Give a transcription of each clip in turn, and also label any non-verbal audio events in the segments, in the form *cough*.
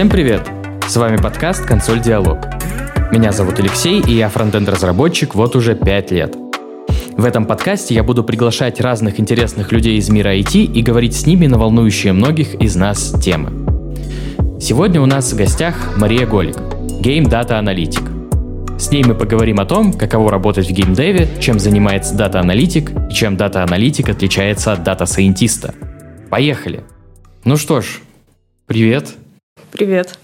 Всем привет! С вами подкаст «Консоль Диалог». Меня зовут Алексей, и я frontend-разработчик вот уже 5 лет. В этом подкасте я буду приглашать разных интересных людей из мира IT и говорить с ними на волнующие многих из нас темы. Сегодня у нас в гостях Мария Голик, game data-аналитик. С ней мы поговорим о том, каково работать в gamedev е, чем занимается data-аналитик и чем data-аналитик отличается от data scientist а. Поехали! Ну что ж, привет. Привет.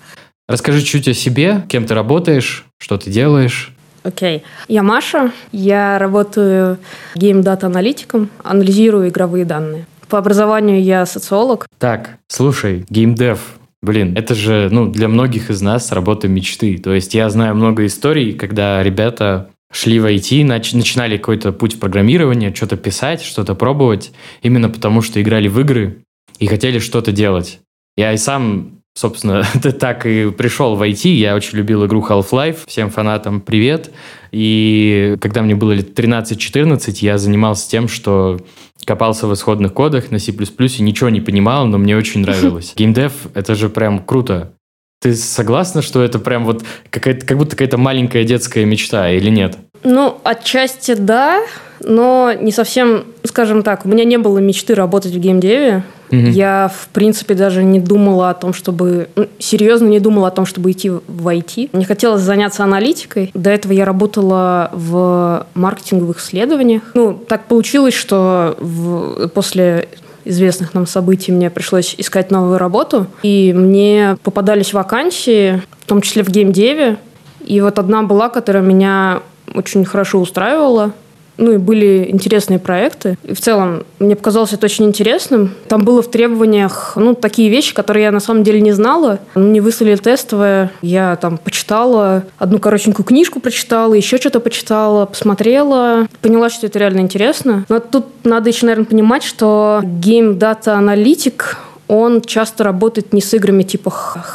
Расскажи чуть о себе, кем ты работаешь, что ты делаешь. Окей. Я Маша, я работаю game data-аналитиком, анализирую игровые данные. По образованию я социолог. Так, слушай, gamedev, блин, это же, ну, для многих из нас работа мечты. То есть я знаю много историй, когда ребята шли в IT, нач- начинали какой-то путь программирования, что-то писать, что-то пробовать, именно потому что играли в игры и хотели что-то делать. Я и сам собственно, *laughs* ты так и пришел в IT. Я очень любил игру Half-Life. Всем фанатам привет. И когда мне было лет 13-14, я занимался тем, что копался в исходных кодах на C++, и ничего не понимал, но мне очень нравилось. *laughs* Геймдев — это же прям круто. Ты согласна, что это прям вот какая-то, как будто какая-то маленькая детская мечта или нет? Ну, отчасти да, но не совсем, скажем так, у меня не было мечты работать в геймдеве. Угу. Я, в принципе, даже не думала о том, чтобы... Ну, серьезно не думала о том, чтобы идти в IT. Мне хотелось заняться аналитикой. До этого я работала в маркетинговых исследованиях. Ну, так получилось, что в... после известных нам событий мне пришлось искать новую работу. И мне попадались вакансии, в том числе в геймдеве. И вот одна была, которая меня очень хорошо устраивала ну и были интересные проекты. И в целом мне показалось это очень интересным. Там было в требованиях ну, такие вещи, которые я на самом деле не знала. Мне выслали тестовое, я там почитала, одну коротенькую книжку прочитала, еще что-то почитала, посмотрела, поняла, что это реально интересно. Но тут надо еще, наверное, понимать, что Game Data Analytic он часто работает не с играми типа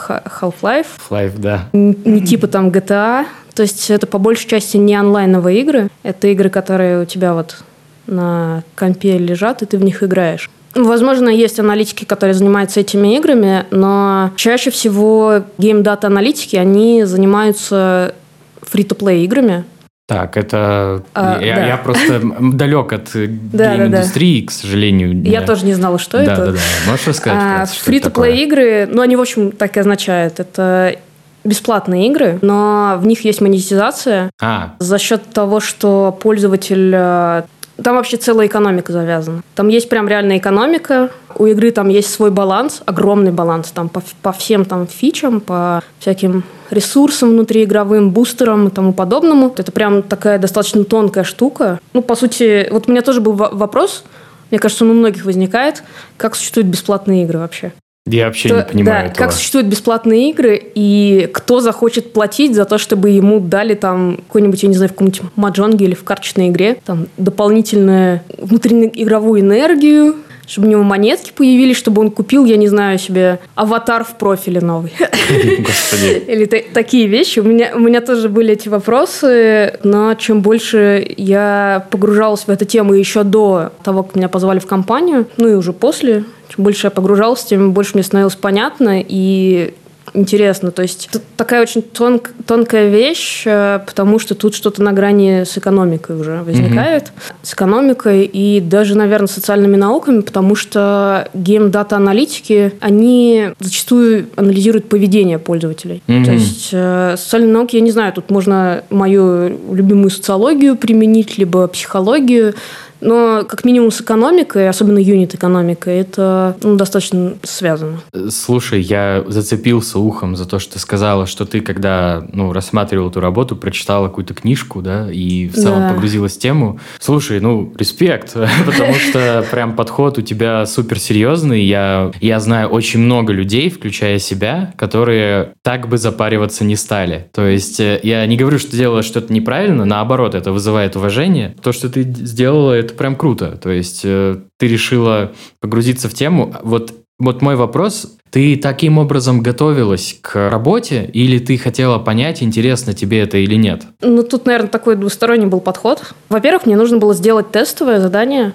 Half-Life. Half-Life, да. Не типа там GTA, то есть это по большей части не онлайновые игры, это игры, которые у тебя вот на компе лежат, и ты в них играешь. Возможно, есть аналитики, которые занимаются этими играми, но чаще всего game data-аналитики, они занимаются free-to-play играми. Так, это... А, я, да. я просто далек от *laughs* game-индустрии, к сожалению. Я тоже не знала, что это. Да-да-да. Можешь рассказать? А, фри-то-плей игры, ну, они, в общем, так и означают. Это бесплатные игры, но в них есть монетизация а. за счет того, что пользователь э, там вообще целая экономика завязана. Там есть прям реальная экономика. У игры там есть свой баланс, огромный баланс там по, по всем там фичам, по всяким ресурсам внутриигровым, бустерам и тому подобному. Это прям такая достаточно тонкая штука. Ну, по сути, вот у меня тоже был вопрос, мне кажется, он у многих возникает, как существуют бесплатные игры вообще. Я вообще то, не понимаю да, этого. Как существуют бесплатные игры, и кто захочет платить за то, чтобы ему дали там какой-нибудь, я не знаю, в каком-нибудь маджонге или в карточной игре, там дополнительную внутриигровую энергию, чтобы у него монетки появились, чтобы он купил, я не знаю, себе аватар в профиле новый. *laughs* Господи. Или такие вещи. У меня, у меня тоже были эти вопросы, но чем больше я погружалась в эту тему еще до того, как меня позвали в компанию, ну и уже после, чем больше я погружалась, тем больше мне становилось понятно, и интересно. То есть такая очень тонк, тонкая вещь, э, потому что тут что-то на грани с экономикой уже возникает. Mm-hmm. С экономикой и даже, наверное, социальными науками, потому что game data-аналитики, они зачастую анализируют поведение пользователей. Mm-hmm. То есть э, социальные науки, я не знаю, тут можно мою любимую социологию применить, либо психологию, но как минимум с экономикой, особенно юнит-экономикой, это ну, достаточно связано. Слушай, я зацепился ухом за то, что ты сказала, что ты, когда ну, рассматривал эту работу, прочитала какую-то книжку, да, и в целом да. погрузилась в тему. Слушай, ну, респект, *laughs* потому что прям подход у тебя супер серьезный. Я, я знаю очень много людей, включая себя, которые так бы запариваться не стали. То есть э, я не говорю, что делала что-то неправильно, наоборот, это вызывает уважение. То, что ты сделала, это это прям круто. То есть э, ты решила погрузиться в тему. Вот, вот мой вопрос. Ты таким образом готовилась к работе или ты хотела понять, интересно тебе это или нет? Ну, тут, наверное, такой двусторонний был подход. Во-первых, мне нужно было сделать тестовое задание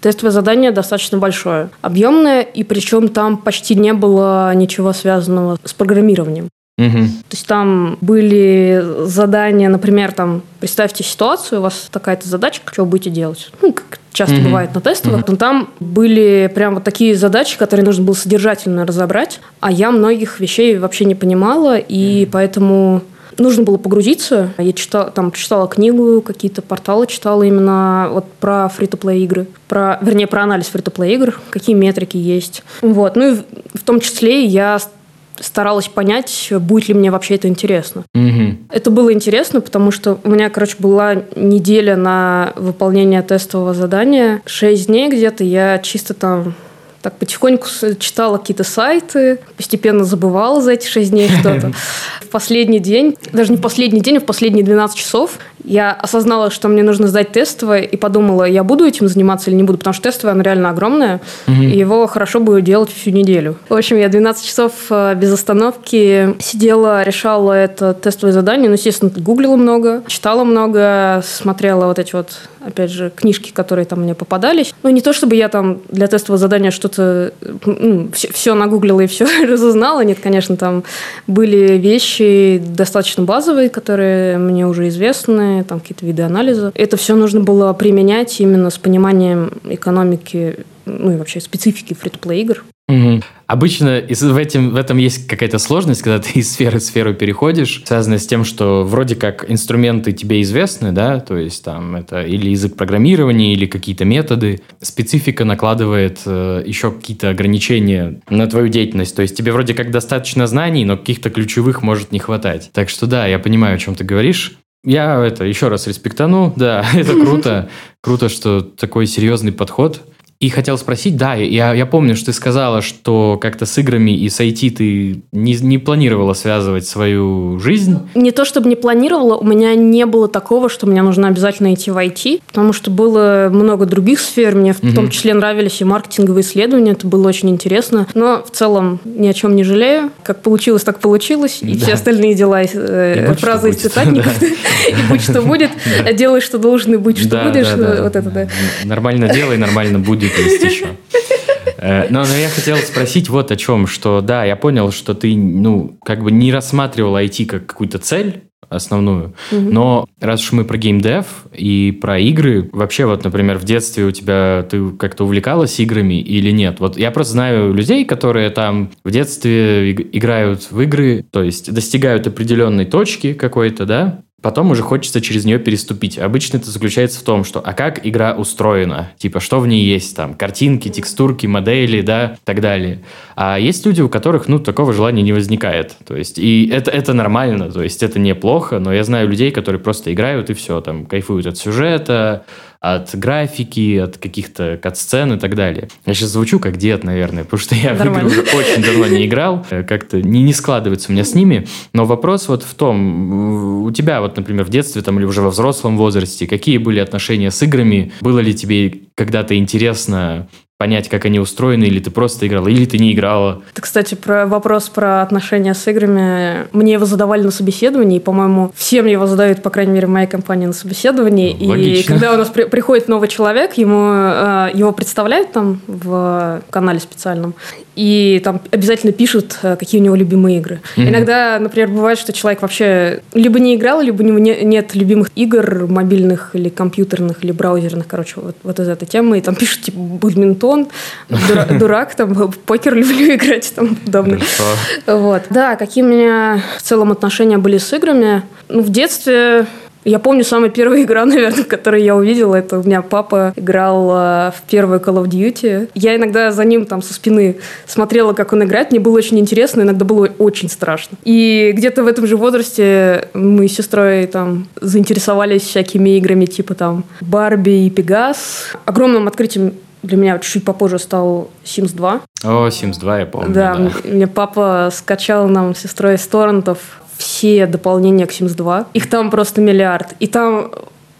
Тестовое задание достаточно большое, объемное, и причем там почти не было ничего связанного с программированием. Угу. То есть там были задания, например, там, представьте ситуацию, у вас такая-то задачка, что вы будете делать? Ну, как часто угу. бывает на тестовых. Угу. Но там были прям вот такие задачи, которые нужно было содержательно разобрать, а я многих вещей вообще не понимала, и поэтому нужно было погрузиться. Я читала, там, читала книгу, какие-то порталы читала именно вот про фри-то-плей игры. Про, вернее, про анализ фри-то-плей игр, какие метрики есть. Вот. Ну и в, в том числе я старалась понять, будет ли мне вообще это интересно. Угу. Это было интересно, потому что у меня, короче, была неделя на выполнение тестового задания. Шесть дней где-то я чисто там так потихоньку читала какие-то сайты, постепенно забывала за эти шесть дней что-то. *laughs* В последний день, даже не в последний день, а в последние 12 часов я осознала, что мне нужно сдать тестовое, и подумала, я буду этим заниматься или не буду, потому что тестовое, оно реально огромное, угу. и его хорошо будет делать всю неделю. В общем, я 12 часов э, без остановки сидела, решала это тестовое задание, ну, естественно, гуглила много, читала много, смотрела вот эти вот, опять же, книжки, которые там мне попадались. Ну, не то, чтобы я там для тестового задания что-то, ну, все, все нагуглила и все *laughs* разузнала, нет, конечно, там были вещи достаточно базовые, которые мне уже известны, там какие-то виды анализа. Это все нужно было применять именно с пониманием экономики, ну и вообще специфики фри-то-плей игр. Угу. Обычно в, этом, в этом есть какая-то сложность, когда ты из сферы в сферу переходишь, связанная с тем, что вроде как инструменты тебе известны, да, то есть там это или язык программирования, или какие-то методы. Специфика накладывает э, еще какие-то ограничения на твою деятельность. То есть тебе вроде как достаточно знаний, но каких-то ключевых может не хватать. Так что да, я понимаю, о чем ты говоришь. Я это еще раз респектану, да, *laughs* это круто. Круто, что такой серьезный подход. И хотел спросить, да, я, я помню, что ты сказала, что как-то с играми и с IT ты не, не планировала связывать свою жизнь. Не то, чтобы не планировала, у меня не было такого, что мне нужно обязательно идти в IT, потому что было много других сфер, мне в угу. том числе нравились и маркетинговые исследования, это было очень интересно, но в целом ни о чем не жалею. Как получилось, так получилось, и да. все остальные дела, э, фразы из цитатников, *laughs* и будь что будет, делай, что должен, и будь что будешь, вот это да. Нормально делай, нормально будет есть еще. Э, но, но я хотел спросить вот о чем, что да, я понял, что ты, ну, как бы не рассматривал IT как какую-то цель, основную. Угу. Но раз уж мы про геймдев и про игры, вообще вот, например, в детстве у тебя ты как-то увлекалась играми или нет? Вот я просто знаю людей, которые там в детстве играют в игры, то есть достигают определенной точки какой-то, да, Потом уже хочется через нее переступить. Обычно это заключается в том, что а как игра устроена? Типа, что в ней есть там? Картинки, текстурки, модели, да, так далее. А есть люди, у которых, ну, такого желания не возникает. То есть, и это, это нормально, то есть, это неплохо, но я знаю людей, которые просто играют и все, там, кайфуют от сюжета, от графики, от каких-то кат-сцен и так далее. Я сейчас звучу как дед, наверное, потому что я Нормально. в игры уже очень давно не играл, как-то не, не складывается у меня с ними. Но вопрос вот в том, у тебя вот, например, в детстве там или уже во взрослом возрасте, какие были отношения с играми? Было ли тебе когда-то интересно понять, как они устроены, или ты просто играла, или ты не играла. Это, кстати, про вопрос про отношения с играми. Мне его задавали на собеседовании, и, по-моему, всем его задают, по крайней мере, в моей компании на собеседовании. Логично. И когда у нас при- приходит новый человек, ему э, его представляют там в канале специальном, и там обязательно пишут, э, какие у него любимые игры. Mm-hmm. Иногда, например, бывает, что человек вообще либо не играл, либо у него не, нет любимых игр мобильных или компьютерных или браузерных, короче, вот, вот из этой темы, и там пишут, типа, бадминтон, телефон, *laughs* дурак, там, покер люблю играть, там, подобное. Вот. Да, какие у меня в целом отношения были с играми? Ну, в детстве я помню самая первая *laughs* игра, наверное, которую я увидела, это у меня папа играл э, в первую Call of Duty. Я иногда за ним там со спины смотрела, как он играет, мне было очень интересно, иногда было очень страшно. И где-то в этом же возрасте мы с сестрой там заинтересовались всякими играми, типа там Барби и Пегас. Огромным открытием для меня чуть-чуть попозже стал Sims 2. О, Sims 2 я помню. Да, да. мне папа скачал нам с сестрой из торрентов все дополнения к Sims 2. Их там просто миллиард. И там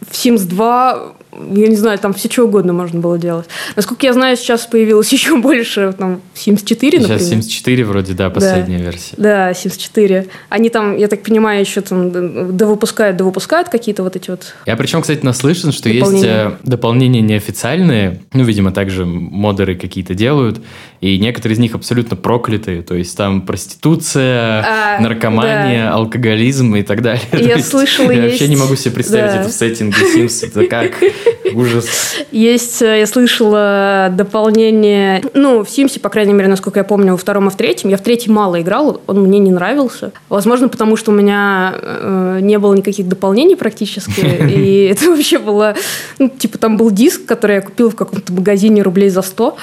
в Sims 2 я не знаю, там все что угодно можно было делать. Насколько я знаю, сейчас появилось *laughs* еще больше, там, Sims 4, например. Сейчас Sims 4 вроде, да, последняя да. версия. Да, Sims 4. Они там, я так понимаю, еще там довыпускают, довыпускают какие-то вот эти вот Я причем, кстати, наслышан, что есть э, дополнения неофициальные, ну, видимо, также модеры какие-то делают, и некоторые из них абсолютно проклятые, то есть там проституция, а, наркомания, да. алкоголизм и так далее. Я *laughs* слышала, Я вообще не могу себе представить да. это в сеттинге Sims, это как *laughs* *laughs* ужас. Есть, э, я слышала дополнение, ну, в Симсе, по крайней мере, насколько я помню, во втором и в третьем. Я в третьем мало играл, он мне не нравился. Возможно, потому что у меня э, не было никаких дополнений практически, *laughs* и это вообще было, ну, типа, там был диск, который я купил в каком-то магазине рублей за 100.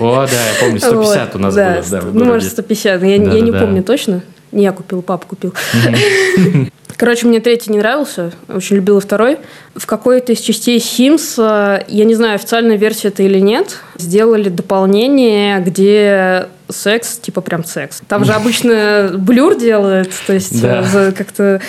О, да, я помню, 150 у нас было. Да, ну, может, 150, я не помню точно. Не я купил, папа купил. *laughs* Короче, мне третий не нравился, очень любила второй. В какой-то из частей Sims, э, я не знаю, официальная версия это или нет, сделали дополнение, где секс, типа прям секс. Там же *laughs* обычно блюр делают, то есть да. Э, как-то,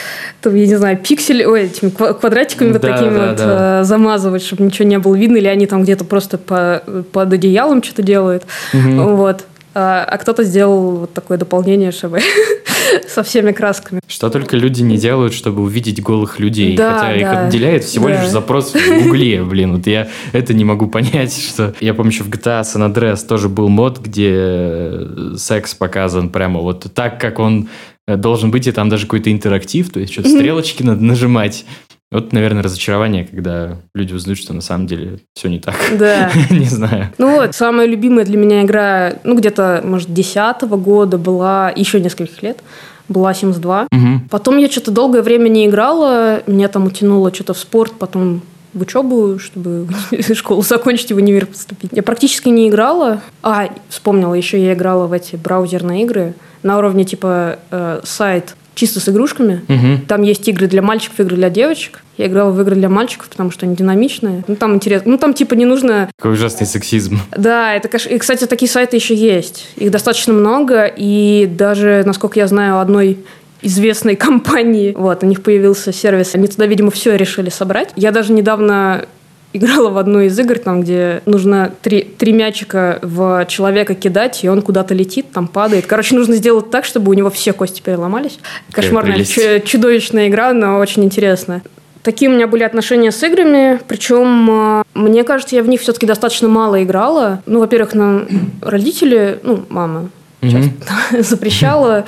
там, я не знаю, пиксель, ой, этими квадратиками вот такими да, вот да. Э, замазывать, чтобы ничего не было видно, или они там где-то просто по, под одеялом что-то делают. Угу. Вот. А, а кто-то сделал вот такое дополнение, чтобы *laughs* со всеми красками. Что только люди не делают, чтобы увидеть голых людей. Да, Хотя да, их отделяет всего да. лишь запрос в Гугле, блин. Вот я это не могу понять, *laughs* что... Я помню, что в GTA San Andreas тоже был мод, где э, секс показан прямо вот так, как он э, должен быть, и там даже какой-то интерактив, то есть что-то стрелочки надо нажимать. Вот, наверное, разочарование, когда люди узнают, что на самом деле все не так. Да. *laughs* не знаю. Ну вот, самая любимая для меня игра, ну где-то, может, десятого года была, еще нескольких лет, была Sims 2. Угу. Потом я что-то долгое время не играла, меня там утянуло что-то в спорт, потом в учебу, чтобы *laughs* школу закончить и в универ поступить. Я практически не играла. А, вспомнила, еще я играла в эти браузерные игры на уровне типа э, сайт чисто с игрушками. Угу. Там есть игры для мальчиков, игры для девочек. Я играла в игры для мальчиков, потому что они динамичные. Ну, там интересно. Ну, там, типа, не нужно... Какой ужасный сексизм. Да, это, и, кстати, такие сайты еще есть. Их достаточно много, и даже, насколько я знаю, одной известной *laughs* компании. Вот, у них появился сервис. Они туда, видимо, все решили собрать. Я даже недавно играла в одну из игр, там, где нужно три, три мячика в человека кидать, и он куда-то летит, там падает. Короче, нужно сделать так, чтобы у него все кости переломались. Кошмарная, чудовищная игра, но очень интересная. Такие у меня были отношения с играми, причем а, мне кажется, я в них все-таки достаточно мало играла. Ну, во-первых, нам родители, ну, мама mm-hmm. *laughs* запрещала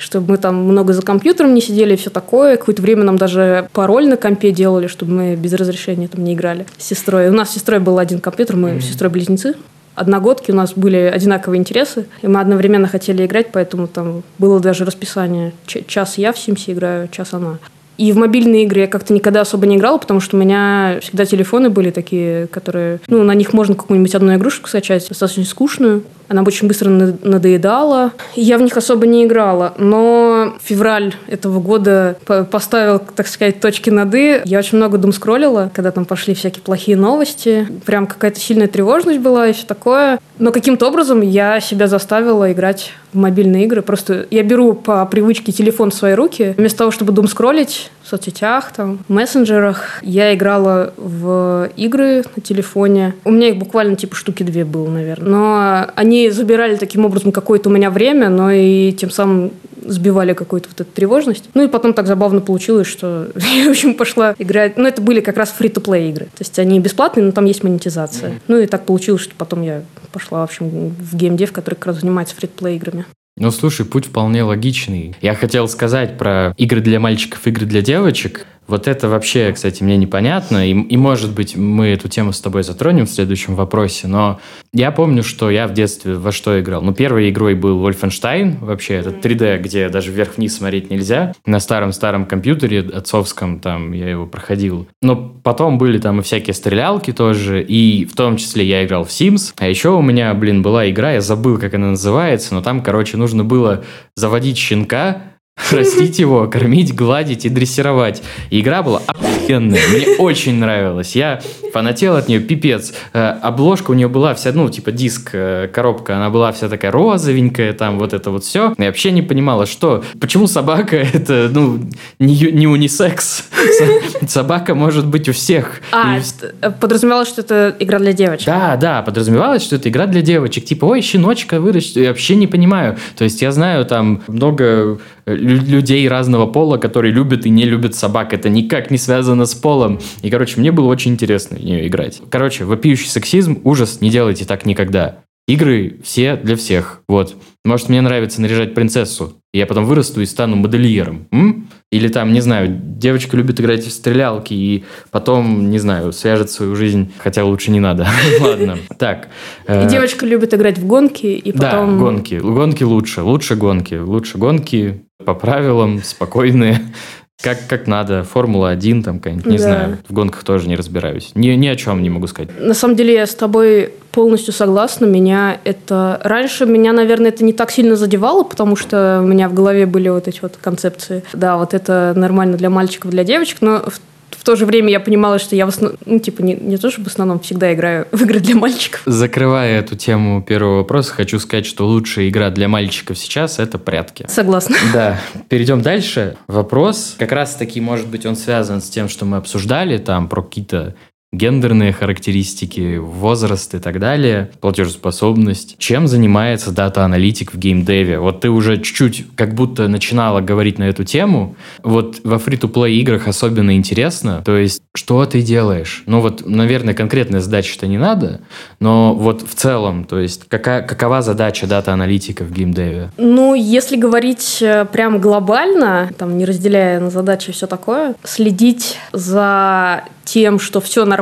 чтобы мы там много за компьютером не сидели и все такое. Какое-то время нам даже пароль на компе делали, чтобы мы без разрешения там не играли с сестрой. У нас с сестрой был один компьютер, мы mm-hmm. с сестрой близнецы. Одногодки у нас были одинаковые интересы, и мы одновременно хотели играть, поэтому там было даже расписание. Час я в Симсе играю, час она. И в мобильные игры я как-то никогда особо не играла, потому что у меня всегда телефоны были такие, которые... Ну, на них можно какую-нибудь одну игрушку скачать, достаточно скучную. Она очень быстро надоедала. Я в них особо не играла. Но февраль этого года поставил, так сказать, точки над «и». Я очень много дум скроллила, когда там пошли всякие плохие новости. Прям какая-то сильная тревожность была и все такое. Но каким-то образом я себя заставила играть в мобильные игры. Просто я беру по привычке телефон в свои руки. Вместо того, чтобы дум скроллить, в соцсетях, там, в мессенджерах. Я играла в игры на телефоне. У меня их буквально типа штуки две было, наверное. Но они забирали таким образом какое-то у меня время, но и тем самым сбивали какую-то вот эту тревожность. Ну и потом так забавно получилось, что *laughs* я, в общем, пошла играть. Ну, это были как раз фри-то-плей игры. То есть они бесплатные, но там есть монетизация. Mm-hmm. Ну и так получилось, что потом я пошла, в общем, в геймдев, который как раз занимается фри-то-плей играми. Ну, слушай, путь вполне логичный. Я хотел сказать про игры для мальчиков, игры для девочек. Вот это вообще, кстати, мне непонятно, и, и, может быть, мы эту тему с тобой затронем в следующем вопросе, но я помню, что я в детстве во что играл. Ну, первой игрой был Wolfenstein, вообще, это 3D, где даже вверх-вниз смотреть нельзя. На старом-старом компьютере отцовском там я его проходил. Но потом были там и всякие стрелялки тоже, и в том числе я играл в Sims. А еще у меня, блин, была игра, я забыл, как она называется, но там, короче, нужно было заводить щенка, растить его, кормить, гладить и дрессировать. И игра была охуенная. Мне очень нравилась. Я фанател от нее, пипец. Э, обложка у нее была вся, ну, типа диск, э, коробка, она была вся такая розовенькая, там вот это вот все. Я вообще не понимала, что, почему собака это, ну, не, не унисекс. Собака может быть у всех. А, и... Э, подразумевалось, что это игра для девочек. Да, да, подразумевалось, что это игра для девочек. Типа, ой, щеночка вырастет. Я вообще не понимаю. То есть я знаю там много людей разного пола, которые любят и не любят собак. Это никак не связано с полом. И, короче, мне было очень интересно в нее играть. Короче, вопиющий сексизм, ужас, не делайте так никогда. Игры все для всех. Вот. Может, мне нравится наряжать принцессу, и я потом вырасту и стану модельером. М? Или там, не знаю, девочка любит играть в стрелялки, и потом, не знаю, свяжет свою жизнь, хотя лучше не надо. *laughs* Ладно. Так. Э, и девочка любит играть в гонки, и потом... Да, гонки. Гонки лучше. Лучше гонки. Лучше гонки по правилам, спокойные. Как, как надо, Формула-1 там какая-нибудь, не да. знаю, в гонках тоже не разбираюсь. Ни, ни о чем не могу сказать. На самом деле я с тобой полностью согласна. Меня это... Раньше меня, наверное, это не так сильно задевало, потому что у меня в голове были вот эти вот концепции. Да, вот это нормально для мальчиков, для девочек, но в в то же время я понимала, что я в основном, ну, типа, не, не то, что в основном всегда играю в игры для мальчиков. Закрывая эту тему первого вопроса, хочу сказать, что лучшая игра для мальчиков сейчас – это прятки. Согласна. *laughs* Да. Перейдем дальше. Вопрос, как раз-таки, может быть, он связан с тем, что мы обсуждали, там, про какие-то гендерные характеристики, возраст и так далее, платежеспособность. Чем занимается data-аналитик в gamedev е? Вот ты уже чуть-чуть как будто начинала говорить на эту тему. Вот во free-to-play играх особенно интересно. То есть, что ты делаешь? Ну вот, наверное, конкретная задача-то не надо, но вот в целом, то есть, какая, какова задача data-аналитика в gamedev е? Ну, если говорить э, прям глобально, там, не разделяя на задачи все такое, следить за тем, что все нормально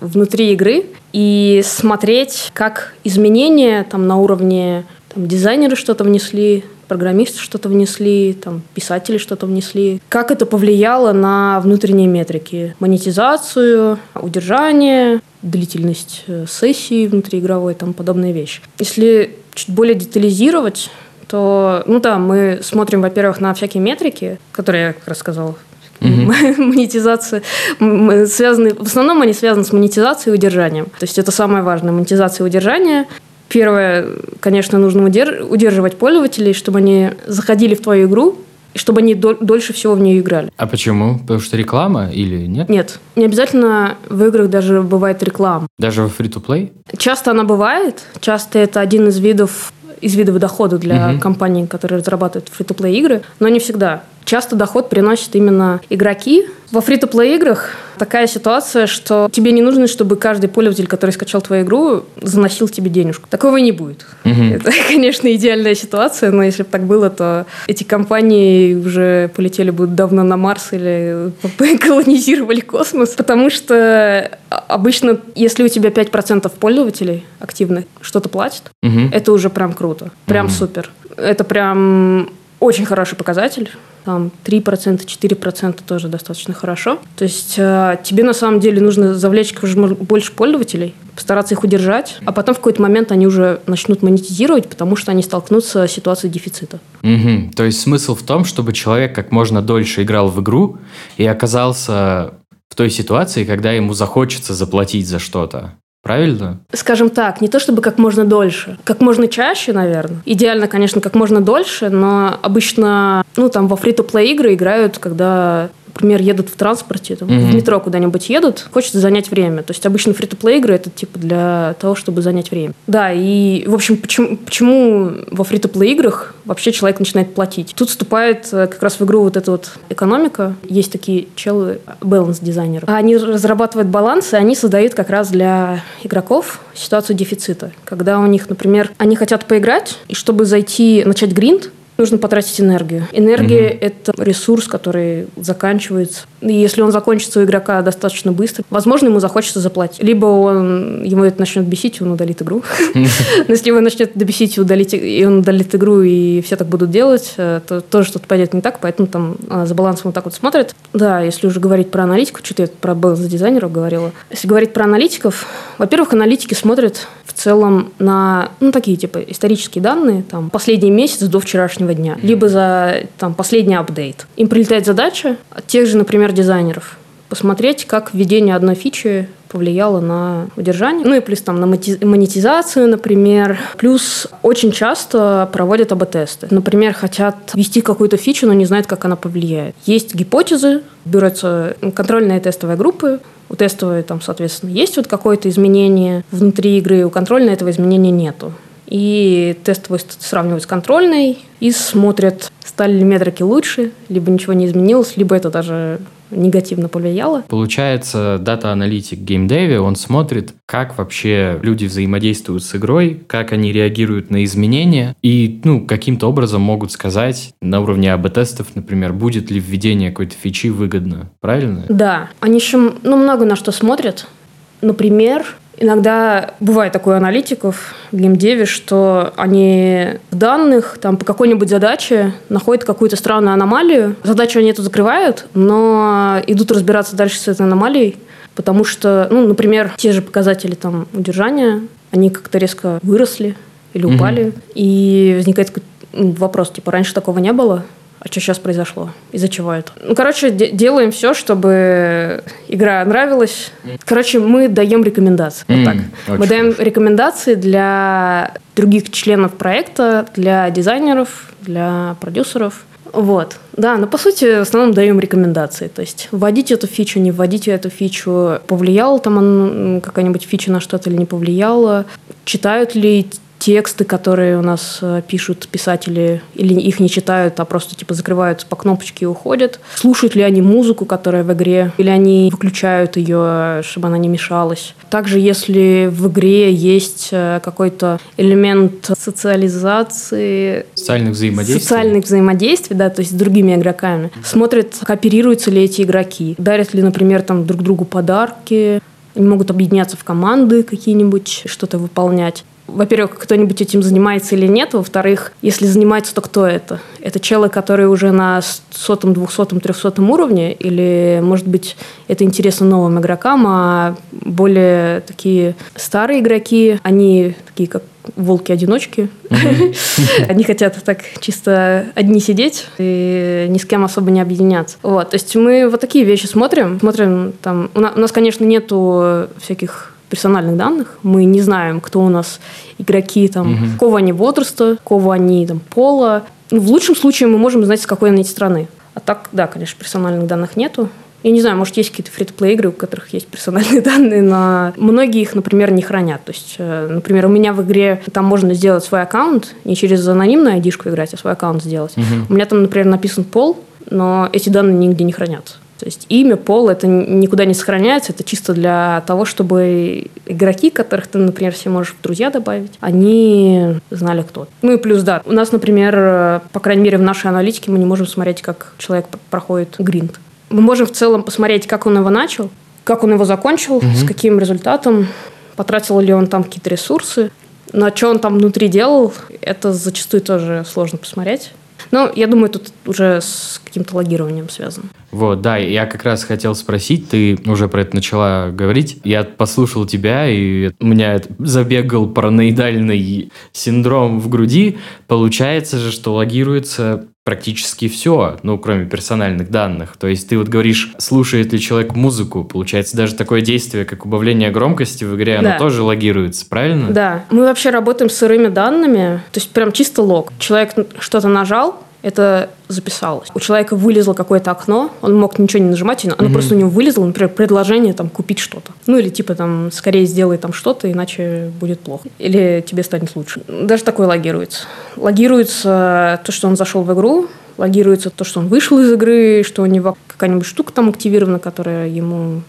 внутри игры, и смотреть, как изменения там, на уровне там, дизайнеры что-то внесли, программисты что-то внесли, там, писатели что-то внесли. Как это повлияло на внутренние метрики? Монетизацию, удержание, длительность э, сессии внутриигровой, там подобные вещи. Если чуть более детализировать, то, ну да, мы смотрим, во-первых, на всякие метрики, которые я как раз сказала, угу. *laughs* монетизация, связаны, в основном они связаны с монетизацией и удержанием. То есть это самое важное, монетизация и удержание. Первое, конечно, нужно удерживать пользователей, чтобы они заходили в твою игру, и чтобы они дольше всего в нее играли. А почему? Потому что реклама или нет? Нет. Не обязательно в играх даже бывает реклама. Даже в free-to-play? Часто она бывает. Часто это один из видов из видов дохода для угу. компаний, которые разрабатывают фри-то-плей игры, но не всегда. Часто доход приносят именно игроки. Во фри-то-плей играх такая ситуация, что тебе не нужно, чтобы каждый пользователь, который скачал твою игру, заносил тебе денежку. Такого не будет. Угу. Это, *laughs* конечно, идеальная ситуация, но если бы так было, то эти компании уже полетели бы давно на Марс или *laughs* колонизировали космос. Потому что обычно, если у тебя 5% пользователей активных что-то платят, угу. это уже прям круто. Прям угу. супер. Это прям очень хороший показатель. Там 3%, 4% тоже достаточно хорошо. То есть э, тебе на самом деле нужно завлечь как больше пользователей, постараться их удержать, а потом в какой-то момент они уже начнут монетизировать, потому что они столкнутся с ситуацией дефицита. Угу. То есть смысл в том, чтобы человек как можно дольше играл в игру и оказался в той ситуации, когда ему захочется заплатить за что-то. Правильно? Скажем так, не то чтобы как можно дольше, как можно чаще, наверное. Идеально, конечно, как можно дольше, но обычно, ну, там, во фри-то-плей игры играют, когда например, едут в транспорте, там, mm-hmm. в метро куда-нибудь едут, хочется занять время. То есть обычно фри-то-плей игры это типа для того, чтобы занять время. Да, и, в общем, почему, почему во фри-то-плей играх вообще человек начинает платить? Тут вступает э, как раз в игру вот эта вот экономика. Есть такие челы, баланс-дизайнеры. Они разрабатывают баланс, и они создают как раз для игроков ситуацию дефицита. Когда у них, например, они хотят поиграть, и чтобы зайти, начать гринд, нужно потратить энергию. Энергия угу. – это ресурс, который заканчивается. Если он закончится у игрока достаточно быстро, возможно, ему захочется заплатить. Либо он, ему это начнет бесить, и он удалит игру. *laughs* Но если его начнет бесить и, он удалит игру, и все так будут делать, э, то тоже что-то пойдет не так, поэтому там а, за балансом вот так вот смотрят. Да, если уже говорить про аналитику, что-то я про баланс дизайнеров говорила. Если говорить про аналитиков, во-первых, аналитики смотрят в целом на ну, такие типа исторические данные, там, последний месяц до вчерашнего дня, либо за там, последний апдейт. Им прилетает задача тех же, например, дизайнеров посмотреть, как введение одной фичи повлияло на удержание. Ну и плюс там на монетизацию, например. Плюс очень часто проводят АБ-тесты. Например, хотят ввести какую-то фичу, но не знают, как она повлияет. Есть гипотезы, берутся контрольные тестовые группы, у тестовой там, соответственно, есть вот какое-то изменение внутри игры, у контрольной этого изменения нету. И тестовый сравнивают с контрольной и смотрят, стали ли метрики лучше, либо ничего не изменилось, либо это даже негативно повлияло. Получается, дата-аналитик геймдеве, он смотрит, как вообще люди взаимодействуют с игрой, как они реагируют на изменения, и ну, каким-то образом могут сказать на уровне АБ-тестов, например, будет ли введение какой-то фичи выгодно. Правильно? Да. Они еще ну, много на что смотрят. Например, Иногда бывает такое у аналитиков в геймдеве, что они в данных там, по какой-нибудь задаче находят какую-то странную аномалию. Задачу они эту закрывают, но идут разбираться дальше с этой аномалией, потому что, ну, например, те же показатели там, удержания, они как-то резко выросли или упали. Угу. И возникает вопрос, типа, раньше такого не было, а что сейчас произошло? Из-за чего это? Ну, короче, де- делаем все, чтобы игра нравилась. Короче, мы даем рекомендации. Mm, вот так. Мы даем хорошо. рекомендации для других членов проекта, для дизайнеров, для продюсеров. Вот. Да, но по сути в основном даем рекомендации. То есть вводите эту фичу, не вводите эту фичу, повлияла там какая-нибудь фича на что-то или не повлияла, читают ли тексты, которые у нас э, пишут писатели, или их не читают, а просто типа закрывают по кнопочке и уходят. Слушают ли они музыку, которая в игре, или они выключают ее, чтобы она не мешалась. Также, если в игре есть э, какой-то элемент социализации... Социальных взаимодействий. Социальных взаимодействий, да, то есть с другими игроками. Смотрят, кооперируются ли эти игроки. Дарят ли, например, там друг другу подарки. Они могут объединяться в команды какие-нибудь, что-то выполнять во-первых, кто-нибудь этим занимается или нет, во-вторых, если занимается, то кто это? Это челы, которые уже на сотом, двухсотом, трехсотом уровне, или, может быть, это интересно новым игрокам, а более такие старые игроки, они такие, как волки-одиночки. Они хотят так чисто одни сидеть и ни с кем особо не объединяться. Вот, то есть мы вот такие вещи смотрим. Смотрим там... У нас, конечно, нету всяких персональных данных. Мы не знаем, кто у нас игроки, там, угу. какого они возраста, какого они там, пола. Ну, в лучшем случае мы можем знать, с какой они страны. А так, да, конечно, персональных данных нету. Я не знаю, может, есть какие-то фри-то-плей игры, у которых есть персональные *laughs* данные, но многие их, например, не хранят. То есть, э, например, у меня в игре там можно сделать свой аккаунт, не через анонимную айдишку играть, а свой аккаунт сделать. Угу. У меня там, например, написан пол, но эти данные нигде не хранятся. То есть имя, пол, это никуда не сохраняется, это чисто для того, чтобы игроки, которых ты, например, все можешь в друзья добавить, они знали кто. Ну и плюс, да, у нас, например, по крайней мере, в нашей аналитике мы не можем смотреть, как человек проходит гринд. Мы можем в целом посмотреть, как он его начал, как он его закончил, угу. с каким результатом, потратил ли он там какие-то ресурсы, на что он там внутри делал, это зачастую тоже сложно посмотреть. Но я думаю, тут уже с каким-то логированием связано. Вот, да, я как раз хотел спросить, ты уже про это начала говорить. Я послушал тебя, и у меня забегал параноидальный синдром в груди. Получается же, что логируется практически все, ну, кроме персональных данных. То есть ты вот говоришь, слушает ли человек музыку, получается даже такое действие, как убавление громкости в игре, да. оно тоже логируется, правильно? Да. Мы вообще работаем с сырыми данными, то есть прям чисто лог. Человек что-то нажал, это записалось. У человека вылезло какое-то окно, он мог ничего не нажимать, оно mm-hmm. просто у него вылезло, например, предложение там купить что-то. Ну или типа там скорее сделай там что-то, иначе будет плохо. Или тебе станет лучше. Даже такое логируется. Логируется то, что он зашел в игру, логируется то, что он вышел из игры, что у него какая-нибудь штука там активирована, которая ему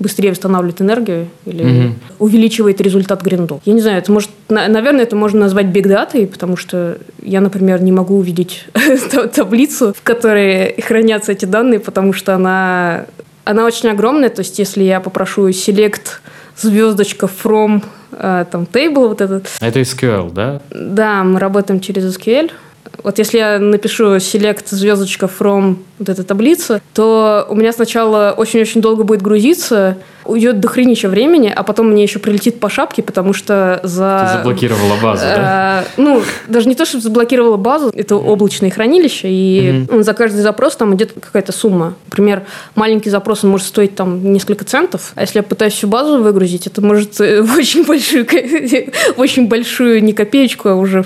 быстрее восстанавливает энергию или угу. увеличивает результат гриндов. Я не знаю, это может, наверное, это можно назвать бигдатой, потому что я, например, не могу увидеть *laughs* таблицу, в которой хранятся эти данные, потому что она, она очень огромная. То есть, если я попрошу select звездочка from э, там table вот этот. Это SQL, да? Да, мы работаем через SQL. Вот если я напишу select звездочка from вот эта таблица, то у меня сначала очень-очень долго будет грузиться, уйдет до хренища времени, а потом мне еще прилетит по шапке, потому что за... Ты заблокировала базу, да? Э, ну, даже не то, что заблокировала базу, это облачные хранилища, и mm-hmm. за каждый запрос там идет какая-то сумма. Например, маленький запрос, он может стоить там несколько центов, а если я пытаюсь всю базу выгрузить, это может в *laughs* очень большую, в *laughs* очень большую не копеечку, а уже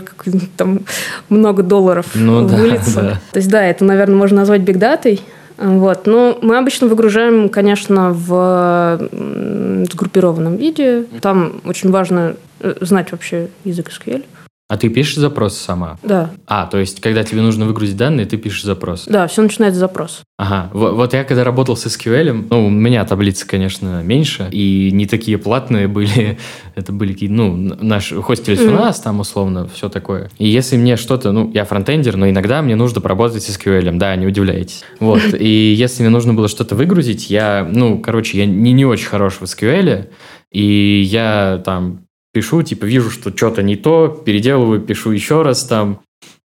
там много долларов ну, вылиться. Да, да. То есть, да, это, наверное, можно назвать бигдатой. Вот. Но мы обычно выгружаем, конечно, в сгруппированном виде. Там очень важно э, знать вообще язык SQL. А ты пишешь запрос сама? Да. А, то есть, когда тебе нужно выгрузить данные, ты пишешь запрос? Да, все начинается с запроса. Ага. Вот, вот я когда работал с SQL, ну, у меня таблицы, конечно, меньше, и не такие платные *laughs* были. Это были какие ну, наш хостель mm-hmm. у нас, там, условно, все такое. И если мне что-то, ну, я фронтендер, но иногда мне нужно поработать с SQL, да, не удивляйтесь. Вот. *laughs* И если мне нужно было что-то выгрузить, я, ну, короче, я не, не очень хорош в SQL, и я там пишу, типа, вижу, что что-то не то, переделываю, пишу еще раз там.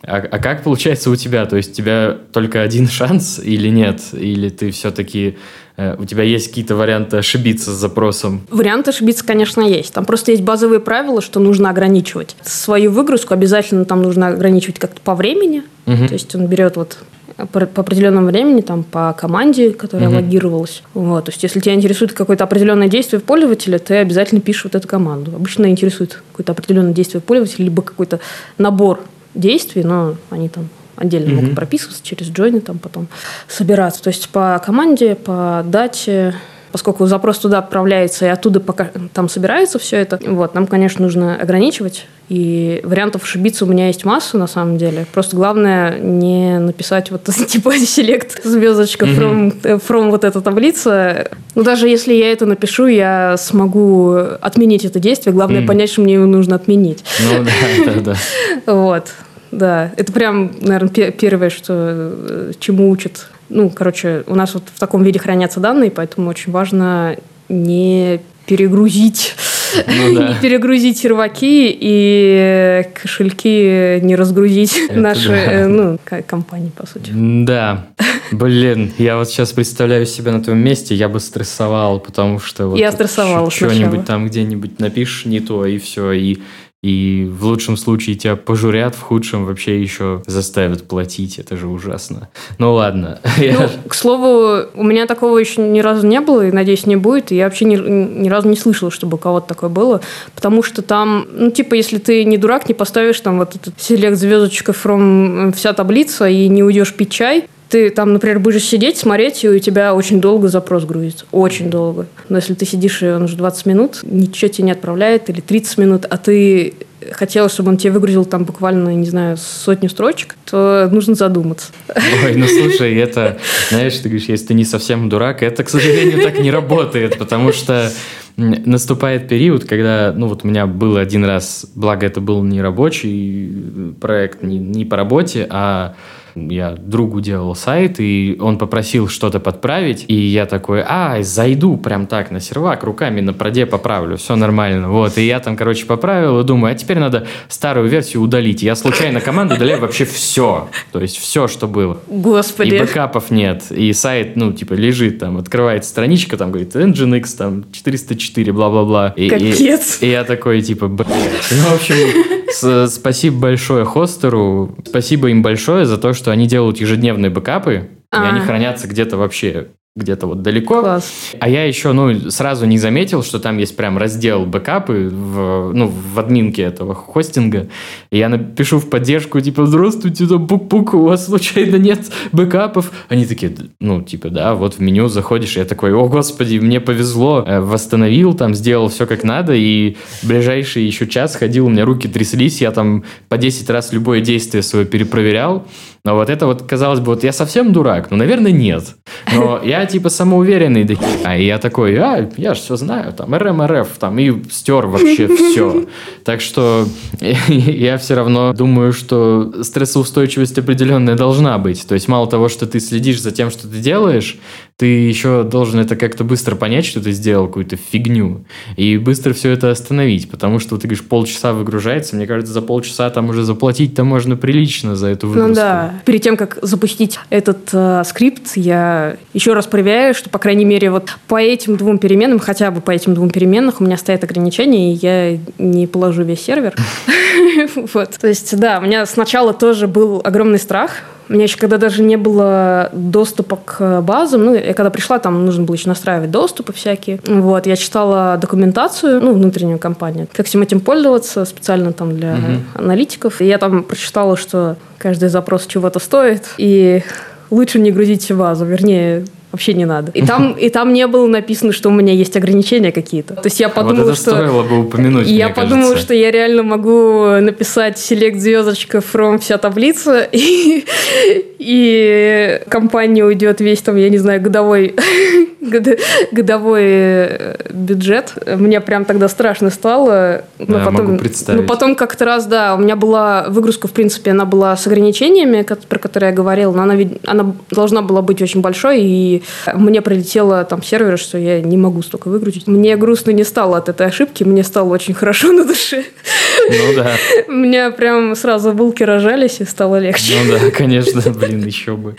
А, а как получается у тебя? То есть у тебя только один *laughs* шанс или нет? Или ты все-таки... Э, у тебя есть какие-то варианты ошибиться с запросом? Варианты ошибиться, конечно, есть. Там просто есть базовые правила, что нужно ограничивать. Свою выгрузку обязательно там нужно ограничивать как-то по времени. Угу. То есть он берет вот по определенному времени, там, по команде, которая угу. логировалась. Вот. То есть, если тебя интересует какое-то определенное действие пользователя, ты обязательно пишешь вот эту команду. Обычно интересует какое-то определенное действие пользователя, либо какой-то набор действий, но они там отдельно угу. могут прописываться через джойны, там потом собираться. То есть, по команде, по дате, поскольку запрос туда отправляется и оттуда пока там собирается все это, вот, нам, конечно, нужно ограничивать. И вариантов ошибиться у меня есть масса, на самом деле. Просто главное не написать вот *laughs* типа селект звездочка from, from вот эта таблица. Но даже если я это напишу, я смогу отменить это действие. Главное mm. понять, что мне его нужно отменить. Ну да, да, да. *laughs* Вот. Да, это прям, наверное, первое, что э, чему учат ну, короче, у нас вот в таком виде хранятся данные, поэтому очень важно не перегрузить ну, да. *laughs* не перегрузить серваки и кошельки не разгрузить Это наши да. Э, ну, компании, по сути. Да. Блин, я вот сейчас представляю себя на твоем месте, я бы стрессовал, потому что вот я стрессовал что-нибудь там где-нибудь напишешь не то, и все, и и в лучшем случае тебя пожурят, в худшем вообще еще заставят платить. Это же ужасно. Ну ладно. *laughs* Ну, к слову, у меня такого еще ни разу не было, и, надеюсь, не будет. И я вообще ни, ни разу не слышала, чтобы у кого-то такое было. Потому что там, ну, типа, если ты не дурак, не поставишь там вот этот селект звездочка from вся таблица и не уйдешь пить чай, ты там, например, будешь сидеть, смотреть, и у тебя очень долго запрос грузится. Очень долго. Но если ты сидишь, и он уже 20 минут, ничего тебе не отправляет, или 30 минут, а ты хотел, чтобы он тебе выгрузил там буквально, не знаю, сотню строчек, то нужно задуматься. Ой, ну *laughs* слушай, это, знаешь, ты говоришь, если ты не совсем дурак, это, к сожалению, так не работает, потому что наступает период, когда, ну вот у меня был один раз, благо это был не рабочий проект, не, не по работе, а я другу делал сайт, и он попросил что-то подправить, и я такой, а, зайду прям так на сервак, руками на проде поправлю, все нормально. Вот, и я там, короче, поправил и думаю, а теперь надо старую версию удалить. Я случайно команду удаляю вообще все, то есть все, что было. Господи. И бэкапов нет, и сайт, ну, типа, лежит там, открывается страничка, там, говорит, Nginx, там, 404, бла-бла-бла. И, Капец. И, и я такой, типа, блядь. Ну, в общем, спасибо большое хостеру, спасибо им большое за то, что они делают ежедневные бэкапы, а. и они хранятся где-то вообще где-то вот далеко. Класс. А я еще, ну, сразу не заметил, что там есть прям раздел бэкапы в, ну, в админке этого хостинга. И я напишу в поддержку, типа, здравствуйте, там пук-пук, у вас случайно нет бэкапов? Они такие, ну, типа, да, вот в меню заходишь, я такой, о, господи, мне повезло. Э, восстановил, там, сделал все как надо, и ближайший еще час ходил, у меня руки тряслись, я там по 10 раз любое действие свое перепроверял. Но вот это вот, казалось бы, вот я совсем дурак? Ну, наверное, нет. Но *laughs* я типа самоуверенный, да а я такой, а, я же все знаю, там, РМРФ, там, и стер вообще *laughs* все. Так что *laughs* я все равно думаю, что стрессоустойчивость определенная должна быть. То есть мало того, что ты следишь за тем, что ты делаешь, ты еще должен это как-то быстро понять, что ты сделал какую-то фигню, и быстро все это остановить, потому что, ты говоришь, полчаса выгружается, мне кажется, за полчаса там уже заплатить-то можно прилично за эту выгрузку. Ну да, перед тем, как запустить этот э, скрипт, я еще раз проверяю, что, по крайней мере, вот по этим двум переменным, хотя бы по этим двум переменным, у меня стоят ограничения, и я не положу весь сервер. *laughs* Вот. То есть, да, у меня сначала тоже был огромный страх, у меня еще когда даже не было доступа к базам, ну, я когда пришла, там нужно было еще настраивать доступы всякие. Вот, я читала документацию, ну, внутреннюю компанию, как всем этим пользоваться, специально там для угу. аналитиков. И я там прочитала, что каждый запрос чего-то стоит, и лучше не грузить базу, вернее, вообще не надо. И *laughs* там, и там не было написано, что у меня есть ограничения какие-то. То есть я подумала, вот это что... стоило бы упомянуть, Я подумала, кажется. что я реально могу написать селект звездочка from вся таблица, *laughs* и, и компания уйдет весь там, я не знаю, годовой *laughs* годовой э, бюджет. Мне прям тогда страшно стало. Но да, потом, могу представить. Но потом как-то раз, да, у меня была выгрузка, в принципе, она была с ограничениями, про которые я говорила, но она, она должна была быть очень большой, и мне прилетело там сервер, что я не могу столько выгрузить. Мне грустно не стало от этой ошибки, мне стало очень хорошо на душе. Ну да. *laughs* У меня прям сразу булки рожались, и стало легче. Ну да, конечно, блин, еще бы.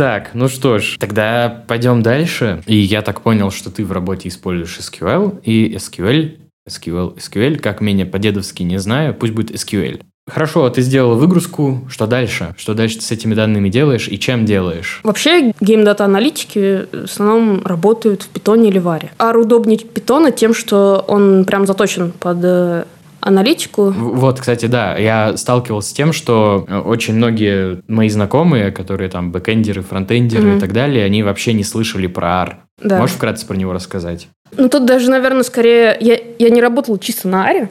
Так, ну что ж, тогда пойдем дальше. И я так понял, что ты в работе используешь SQL и SQL, SQL, SQL, как меня по-дедовски не знаю, пусть будет SQL. Хорошо, ты сделала выгрузку, что дальше? Что дальше ты с этими данными делаешь и чем делаешь? Вообще, геймдата-аналитики в основном работают в питоне или варе. А удобнее питона тем, что он прям заточен под э, аналитику. Вот, кстати, да, я сталкивался с тем, что э, очень многие мои знакомые, которые там бэкэндеры, фронтендеры mm-hmm. и так далее, они вообще не слышали про R. Да. Можешь вкратце про него рассказать? Ну, тут даже, наверное, скорее... Я, я не работала чисто на R,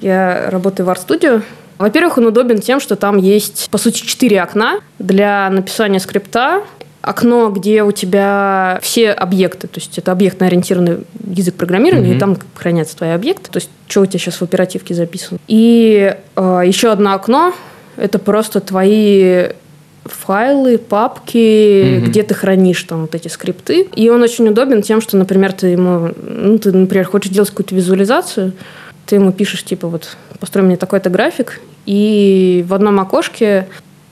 я работаю в R-Studio. Во-первых, он удобен тем, что там есть, по сути, четыре окна для написания скрипта, окно, где у тебя все объекты, то есть это объектно-ориентированный язык программирования, mm-hmm. и там хранятся твои объекты, то есть что у тебя сейчас в оперативке записано. И э, еще одно окно, это просто твои файлы, папки, mm-hmm. где ты хранишь там вот эти скрипты. И он очень удобен тем, что, например, ты ему, ну, ты, например, хочешь делать какую-то визуализацию, ты ему пишешь, типа, вот, построй мне такой-то график, и в одном окошке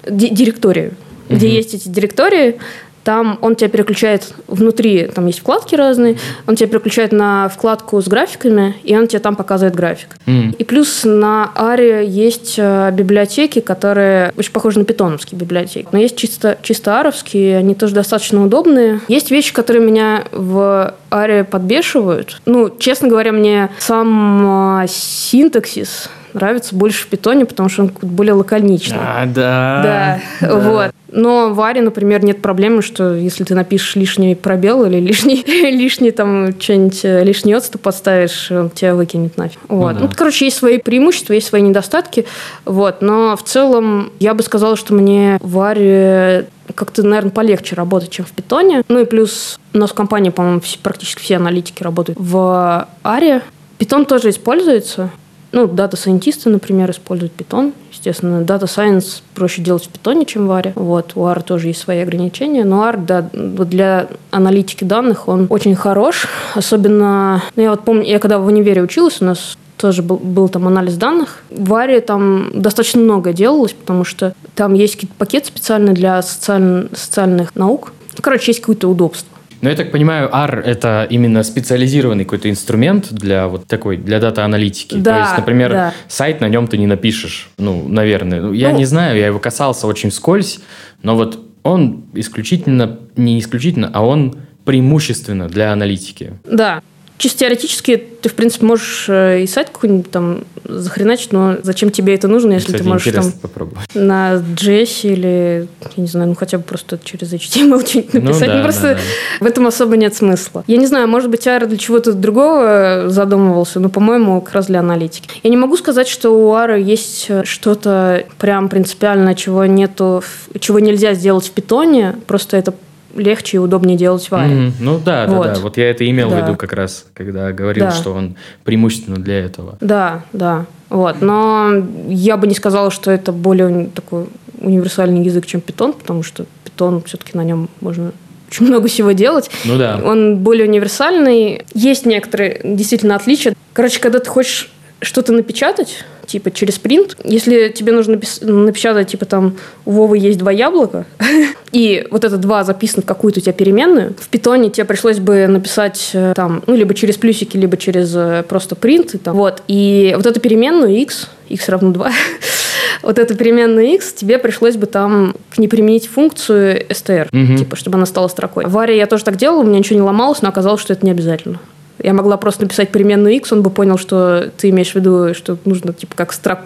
директорию, mm-hmm. где есть эти директории, там он тебя переключает внутри, там есть вкладки разные, он тебя переключает на вкладку с графиками, и он тебе там показывает график. Mm. И плюс на Аре есть э, библиотеки, которые очень похожи на питоновские библиотеки. Но есть чисто, чисто аровские, они тоже достаточно удобные. Есть вещи, которые меня в Аре подбешивают. Ну, честно говоря, мне сам э, синтаксис нравится больше в питоне, потому что он более лаконичный. А, да. Да, да. вот. Но в Аре, например, нет проблемы, что если ты напишешь лишний пробел или лишний, *laughs* лишний там что-нибудь, э, лишний отступ подставишь, он тебя выкинет нафиг. Ну вот. Ну, да. ну, короче, есть свои преимущества, есть свои недостатки. Вот. Но в целом я бы сказала, что мне в R е как-то, наверное, полегче работать, чем в Python е. Ну и плюс у нас в компании, по-моему, практически все аналитики работают в R е. Python тоже используется. Ну, data scientist ы, например, используют Python. Естественно, data science проще делать в Python е, чем в R. Вот, у R тоже есть свои ограничения. Но R, да, для аналитики данных он очень хорош. Особенно, ну, я вот помню, я когда в универе училась, у нас тоже был, был там анализ данных. В Аре там достаточно много делалось, потому что там есть какие-то пакеты специальные для социаль... социальных наук. Короче, есть какое-то удобство. Но я так понимаю, R – это именно специализированный какой-то инструмент для вот такой, для дата-аналитики. Да, То есть, например, да. сайт на нем ты не напишешь. Ну, наверное. Ну, я ну, не знаю, я его касался очень вскользь, но вот он исключительно, не исключительно, а он преимущественно для аналитики. Да. Чисто теоретически ты, в принципе, можешь э, и сайт какой-нибудь там захреначить, но зачем тебе это нужно, если Кстати, ты можешь там попробовать. на JS или, я не знаю, ну хотя бы просто через HTML *laughs* что-нибудь ну написать. Ну, да, ну просто да, да. в этом особо нет смысла. Я не знаю, может быть, AR для чего-то другого задумывался, но, по-моему, как раз для аналитики. Я не могу сказать, что у AR есть что-то прям принципиально, чего нету, чего нельзя сделать в питоне, просто это легче и удобнее делать варе. Mm-hmm. Ну да, вот. да, да. Вот я это имел да. в виду как раз, когда говорил, да. что он преимущественно для этого. Да, да. Вот. Но я бы не сказала, что это более такой универсальный язык, чем питон, потому что питон все-таки на нем можно очень *laughs* много всего делать. Ну да. Он более универсальный. Есть некоторые действительно отличия. Короче, когда ты хочешь что-то напечатать, типа через принт. Если тебе нужно напечатать, типа там у Вовы есть два яблока, *laughs* и вот это два записано в какую-то у тебя переменную, в питоне тебе пришлось бы написать э, там, ну, либо через плюсики, либо через э, просто принт. И, там, вот. и вот эту переменную x, x равно 2, *laughs* вот эту переменную x тебе пришлось бы там к ней применить функцию str, угу. типа, чтобы она стала строкой. В Варе я тоже так делала, у меня ничего не ломалось, но оказалось, что это не обязательно. Я могла просто написать переменную x, он бы понял, что ты имеешь в виду, что нужно типа как строк,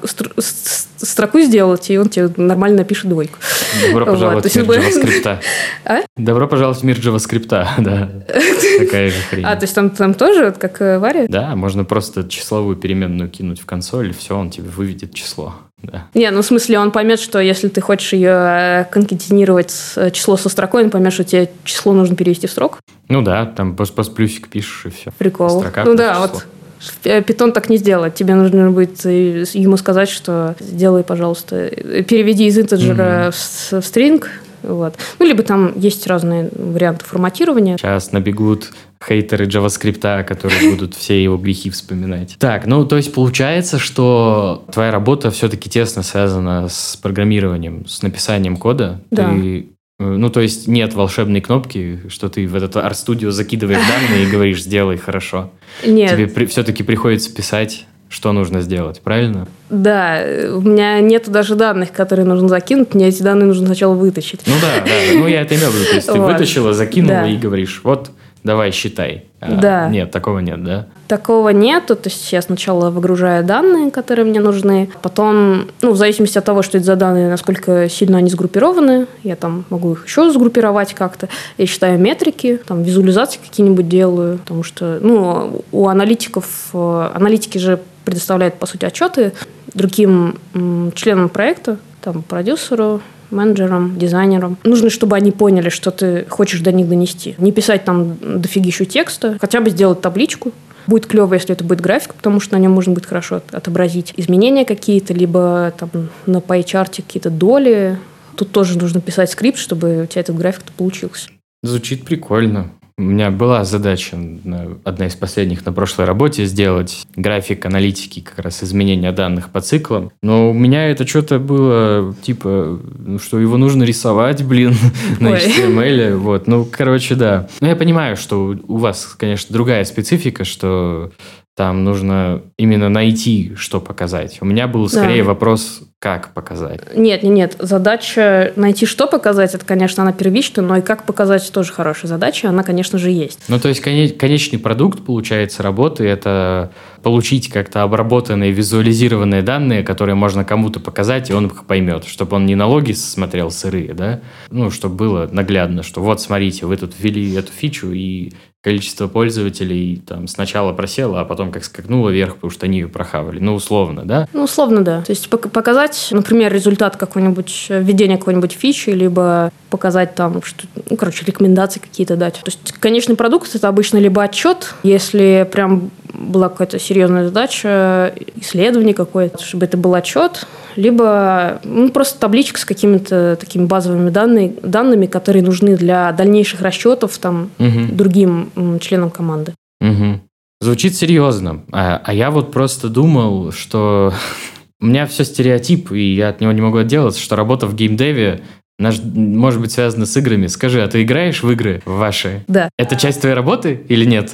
строку сделать, и он тебе нормально напишет двойку. Добро пожаловать вот, в мир JavaScript. А? Добро пожаловать в мир JavaScript, *laughs* да. Такая же хрень. А, то есть там, там тоже, как э, Варя? Да, можно просто числовую переменную кинуть в консоль, и все, он тебе выведет число. Да. Не, ну в смысле он поймет, что если ты хочешь ее э, конкатинировать э, число со строкой, он поймет, что тебе число нужно перевести в строк. Ну да, там пост плюсик пишешь и все. Прикол. Строка ну да, число. вот Питон так не сделает. Тебе нужно будет э, ему сказать, что сделай, пожалуйста, переведи из интеджера mm-hmm. в стринг, вот. Ну, либо там есть разные варианты форматирования. Сейчас набегут хейтеры JavaScript, которые будут все его грехи вспоминать. Так, ну, то есть получается, что твоя работа все-таки тесно связана с программированием, с написанием кода. Да. Ты э, ну, то есть нет волшебной кнопки, что ты в этот RStudio закидываешь данные и говоришь, сделай хорошо. Нет. Тебе при, все-таки приходится писать что нужно сделать, правильно? Да, у меня нет даже данных, которые нужно закинуть, мне эти данные нужно сначала вытащить. Ну да, да, ну я это имел в виду, то есть ты *laughs* вот. вытащила, закинула да. и говоришь, вот, давай считай. А, да. Нет, такого нет, да? Такого нету, то есть я сначала выгружаю данные, которые мне нужны, потом, ну, в зависимости от того, что это за данные, насколько сильно они сгруппированы, я там могу их еще сгруппировать как-то, я считаю метрики, там, визуализации какие-нибудь делаю, потому что, ну, у аналитиков, э, аналитики же предоставляет, по сути, отчеты другим членам проекта, там, продюсеру, менеджерам, дизайнерам. Нужно, чтобы они поняли, что ты хочешь до них донести. Не писать там дофигищу текста, хотя бы сделать табличку. Будет клево, если это будет график, потому что на нем можно будет хорошо отобразить изменения какие-то, либо там на pie какие-то доли. Тут тоже нужно писать скрипт, чтобы у тебя этот график получился. Звучит прикольно. У меня была задача, одна из последних на прошлой работе, сделать график аналитики как раз изменения данных по циклам. Но у меня это что-то было, типа, ну, что его нужно рисовать, блин, *laughs* на HTML. Вот, ну, короче, да. Но я понимаю, что у вас, конечно, другая специфика, что там нужно именно найти, что показать. У меня был скорее да. вопрос, как показать. Нет, нет, нет. Задача найти, что показать, это, конечно, она первичная, но и как показать тоже хорошая задача, она, конечно же, есть. Ну, то есть конечный продукт, получается, работы, это получить как-то обработанные, визуализированные данные, которые можно кому-то показать, и он их поймет, чтобы он не налоги смотрел сырые, да, ну, чтобы было наглядно, что вот, смотрите, вы тут ввели эту фичу, и количество пользователей там сначала просело, а потом как скакнуло вверх, потому что они ее прохавали. Ну, условно, да? Ну, условно, да. То есть показать, например, результат какой-нибудь, введения какой-нибудь фичи, либо показать там, что, ну, короче, рекомендации какие-то дать. То есть конечный продукт – это обычно либо отчет, если прям была какая-то серьезная задача, исследование какое-то, чтобы это был отчет, либо ну, просто табличка с какими-то такими базовыми данными, данными, которые нужны для дальнейших расчетов там, угу. другим членам команды. Угу. Звучит серьезно. А, а я вот просто думал, что *laughs* у меня все стереотип, и я от него не могу отделаться, что работа в геймдеве Наш, может быть, связано с играми. Скажи, а ты играешь в игры ваши? Да. Это часть твоей работы или нет?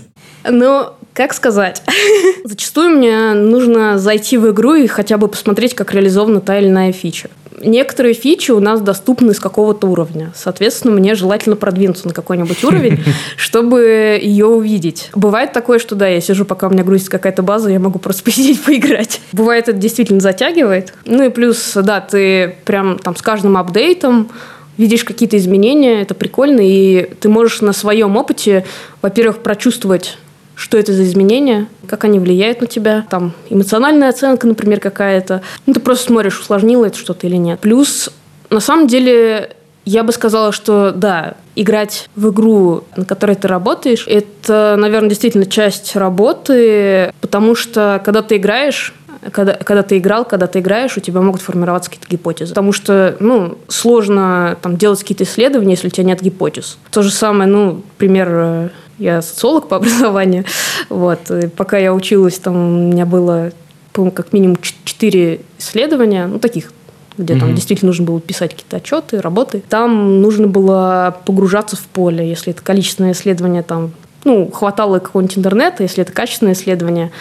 Ну, как сказать? *laughs* Зачастую мне нужно зайти в игру и хотя бы посмотреть, как реализована та или иная фича. Некоторые фичи у нас доступны с какого-то уровня. Соответственно, мне желательно продвинуться на какой-нибудь уровень, *laughs* чтобы ее увидеть. Бывает такое, что да, я сижу, пока у меня грузится какая-то база, я могу просто *laughs* посидеть, поиграть. Бывает, это действительно затягивает. Ну и плюс, да, ты прям там с каждым апдейтом видишь какие-то изменения, это прикольно, и ты можешь на своем опыте, во-первых, прочувствовать что это за изменения, как они влияют на тебя. Там эмоциональная оценка, например, какая-то. Ну, ты просто смотришь, усложнило это что-то или нет. Плюс, на самом деле, я бы сказала, что да, играть в игру, на которой ты работаешь, это, наверное, действительно часть работы, потому что когда ты играешь, когда, когда ты играл, когда ты играешь, у тебя могут формироваться какие-то гипотезы. Потому что, ну, сложно там делать какие-то исследования, если у тебя нет гипотез. То же самое, ну, пример, э, я социолог по *laughs* образованию, вот, и пока я училась, там у меня было, по как минимум четыре исследования, ну, таких где mm-hmm. там действительно нужно было писать какие-то отчеты, работы. Там нужно было погружаться в поле, если это количественное исследование там ну, хватало какого-нибудь интернета, если это качественное исследование,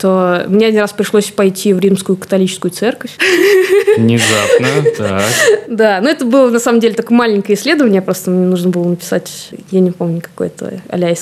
то мне один раз пришлось пойти в римскую католическую церковь. Внезапно, так. *laughs* Да, но это было на самом деле такое маленькое исследование, просто мне нужно было написать, я не помню, какое-то а-ля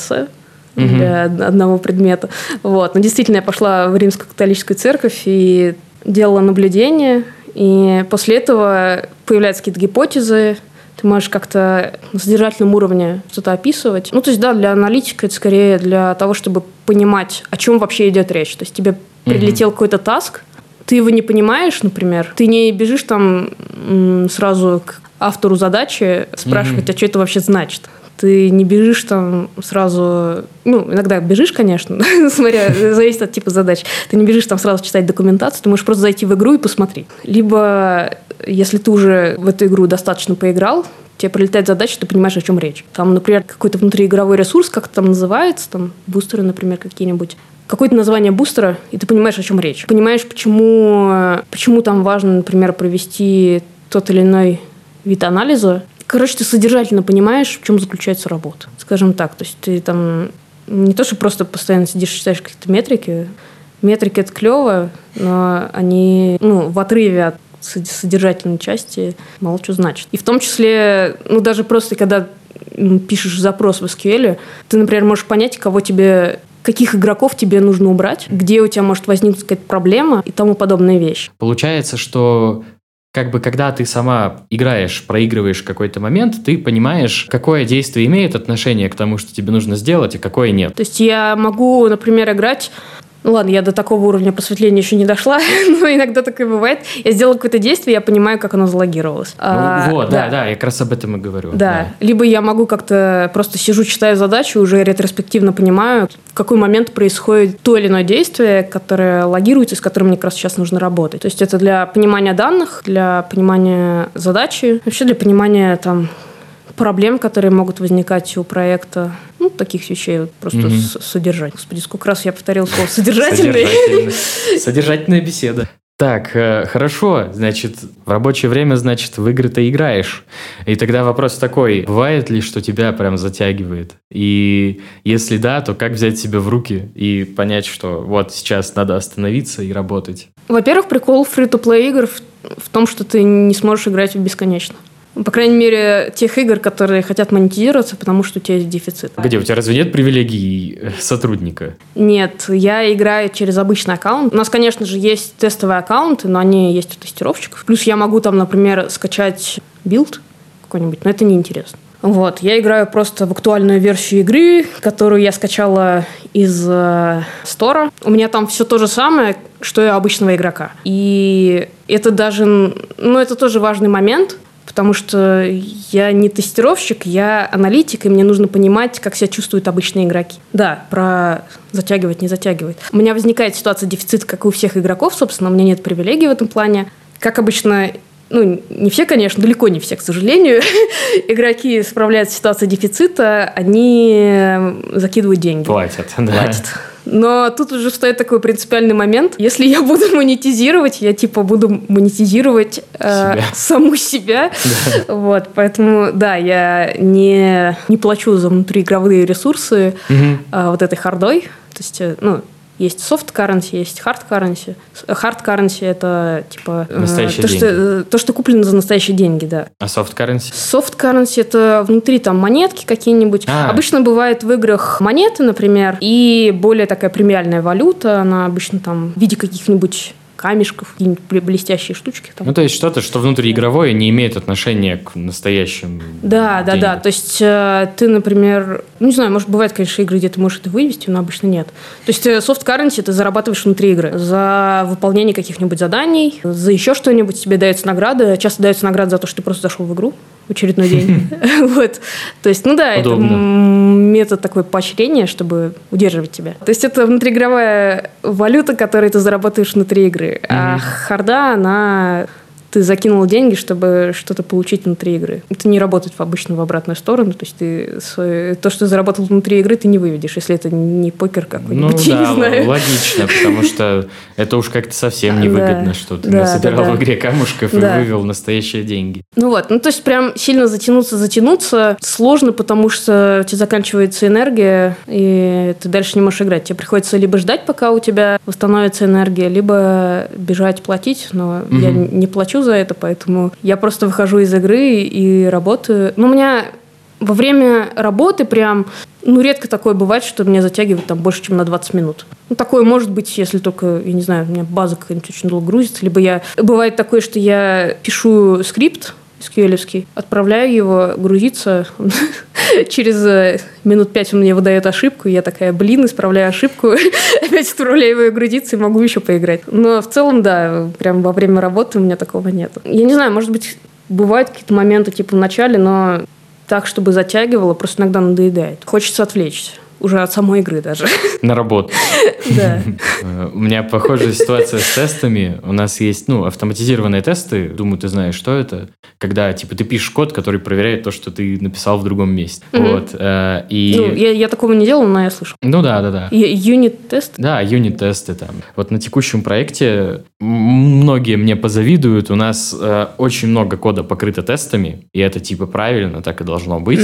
для одного предмета. Вот. Но действительно, я пошла в римскую католическую церковь и делала наблюдение, и после этого появляются какие-то гипотезы, ты можешь как-то на содержательном уровне что-то описывать. Ну, то есть, да, для аналитика это скорее для того, чтобы понимать, о чем вообще идет речь. То есть тебе прилетел mm-hmm. какой-то таск, ты его не понимаешь, например, ты не бежишь там сразу к автору задачи спрашивать, mm-hmm. а что это вообще значит. Ты не бежишь там сразу, ну, иногда бежишь, конечно, *laughs* смотря, зависит от типа задач. Ты не бежишь там сразу читать документацию, ты можешь просто зайти в игру и посмотреть. Либо если ты уже в эту игру достаточно поиграл, тебе прилетает задача, ты понимаешь, о чем речь. Там, например, какой-то внутриигровой ресурс, как это там называется, там бустеры, например, какие-нибудь. Какое-то название бустера, и ты понимаешь, о чем речь. Понимаешь, почему, почему там важно, например, провести тот или иной вид анализа. Короче, ты содержательно понимаешь, в чем заключается работа. Скажем так. То есть ты там не то, что просто постоянно сидишь читаешь какие-то метрики. Метрики – это клево, но они ну, в отрыве от содержательной части мало что значит. И в том числе, ну, даже просто когда пишешь запрос в SQL, ты, например, можешь понять, кого тебе каких игроков тебе нужно убрать, где у тебя может возникнуть какая-то проблема и тому подобные вещи. Получается, что как бы когда ты сама играешь, проигрываешь какой-то момент, ты понимаешь, какое действие имеет отношение к тому, что тебе нужно сделать, а какое нет. То есть я могу, например, играть ну ладно, я до такого уровня просветления еще не дошла, *laughs* но иногда такое бывает. Я сделала какое-то действие, я понимаю, как оно залогировалось. Ну, а, вот, да. да, да, я как раз об этом и говорю. Да. да. Либо я могу как-то просто сижу, читаю задачу, уже ретроспективно понимаю, в какой момент происходит то или иное действие, которое логируется, с которым мне как раз сейчас нужно работать. То есть это для понимания данных, для понимания задачи, вообще для понимания там проблем, которые могут возникать у проекта. Ну, таких вещей вот просто угу. содержать. Господи, сколько раз я повторил слово содержательный. *laughs* Содержательная беседа. Так, э, хорошо, значит, в рабочее время, значит, в игры ты играешь. И тогда вопрос такой, бывает ли, что тебя прям затягивает? И если да, то как взять себя в руки и понять, что вот сейчас надо остановиться и работать? Во-первых, прикол фри-то-плей игр в, в том, что ты не сможешь играть бесконечно. По крайней мере, тех игр, которые хотят монетизироваться, потому что у тебя есть дефицит. Где? У тебя разве нет привилегий э, сотрудника? Нет, я играю через обычный аккаунт. У нас, конечно же, есть тестовые аккаунты, но они есть у тестировщиков. Плюс я могу там, например, скачать build какой-нибудь, но это неинтересно. Вот, я играю просто в актуальную версию игры, которую я скачала из э, store а. У меня там все то же самое, что и у обычного игрока. И это даже, ну, это тоже важный момент, потому что я не тестировщик, я аналитик, и мне нужно понимать, как себя чувствуют обычные игроки. Да, про затягивать, не затягивать. У меня возникает ситуация дефицита, как и у всех игроков, собственно, у меня нет привилегий в этом плане. Как обычно, ну, не все, конечно, далеко не все, к сожалению, *laughs* игроки справляются с ситуацией дефицита, они закидывают деньги. Платят, да. Платят. Но тут уже встает такой принципиальный момент. Если я буду *laughs* монетизировать, я типа буду монетизировать э, себя. саму себя. Да. Вот, поэтому, да, я не, не плачу за внутриигровые ресурсы угу. э, вот этой хардой. То есть, э, ну, есть soft currency, есть hard currency. Hard currency это типа э, настоящие то, деньги. Что, э, то, что куплено за настоящие деньги, да. А soft currency? Soft currency это внутри там монетки какие-нибудь. А. Обычно бывает в играх монеты, например, и более такая премиальная валюта, она обычно там в виде каких-нибудь камешков, какие-нибудь блестящие штучки. Там. Ну, то есть что-то, что внутриигровое не имеет отношения к настоящим Да, да, да. То есть э, ты, например, ну, не знаю, может, бывает, конечно, игры, где ты можешь это вывести, но обычно нет. То есть э, soft currency ты зарабатываешь внутри игры. За выполнение каких-нибудь заданий, за еще что-нибудь тебе дается награда. Часто дается награда за то, что ты просто зашел в игру очередной день. *laughs* вот. То есть, ну да, это метод такой поощрения, чтобы удерживать тебя. То есть это внутриигровая валюта, которую ты заработаешь внутри игры. А харда, она ты закинул деньги, чтобы что-то получить внутри игры. Это не работает обычно в обратную сторону. То есть ты свой, то, что заработал внутри игры, ты не выведешь, если это не покер какой-нибудь. Ну *laughs* да, знаю. логично, потому что это уж как-то совсем невыгодно, *laughs* что ты насобирал в игре камушков и вывел настоящие деньги. Ну вот, ну то есть прям сильно затянуться, затянуться сложно, потому что у тебя заканчивается энергия, и ты дальше не можешь играть. Тебе приходится либо ждать, пока у тебя восстановится энергия, либо бежать платить, но я не плачу плачу за это, поэтому я просто выхожу из игры и работаю. Ну, у меня во время работы прям, ну, редко такое бывает, что меня затягивает там больше, чем на 20 минут. Ну, такое может быть, если только, я не знаю, у меня база какая-нибудь очень долго грузится, либо я... Бывает такое, что я пишу скрипт, SQL, отправляю его грузиться. *laughs* Через э, минут пять он мне выдает ошибку, я такая, блин, исправляю ошибку, *laughs* опять отправляю его грузиться и могу еще поиграть. Но в целом, да, прям во время работы у меня такого нет. Я не знаю, может быть, бывают какие-то моменты типа в начале, но так, чтобы затягивало, просто иногда надоедает. Хочется отвлечься уже от самой игры даже. *laughs* На работу. Да. У меня похожая ситуация с тестами. У нас есть, ну, автоматизированные тесты. Думаю, ты знаешь, что это. Когда, типа, ты пишешь код, который проверяет то, что ты написал в другом месте. Вот. Э, и... Ну, я, я такого не делал, но я слышал. Ну да, да, да. Юнит-тест? Да, юнит-тесты там. Вот на текущем проекте многие мне позавидуют. У нас э, очень много кода покрыто тестами, и это, типа, правильно, так и должно быть.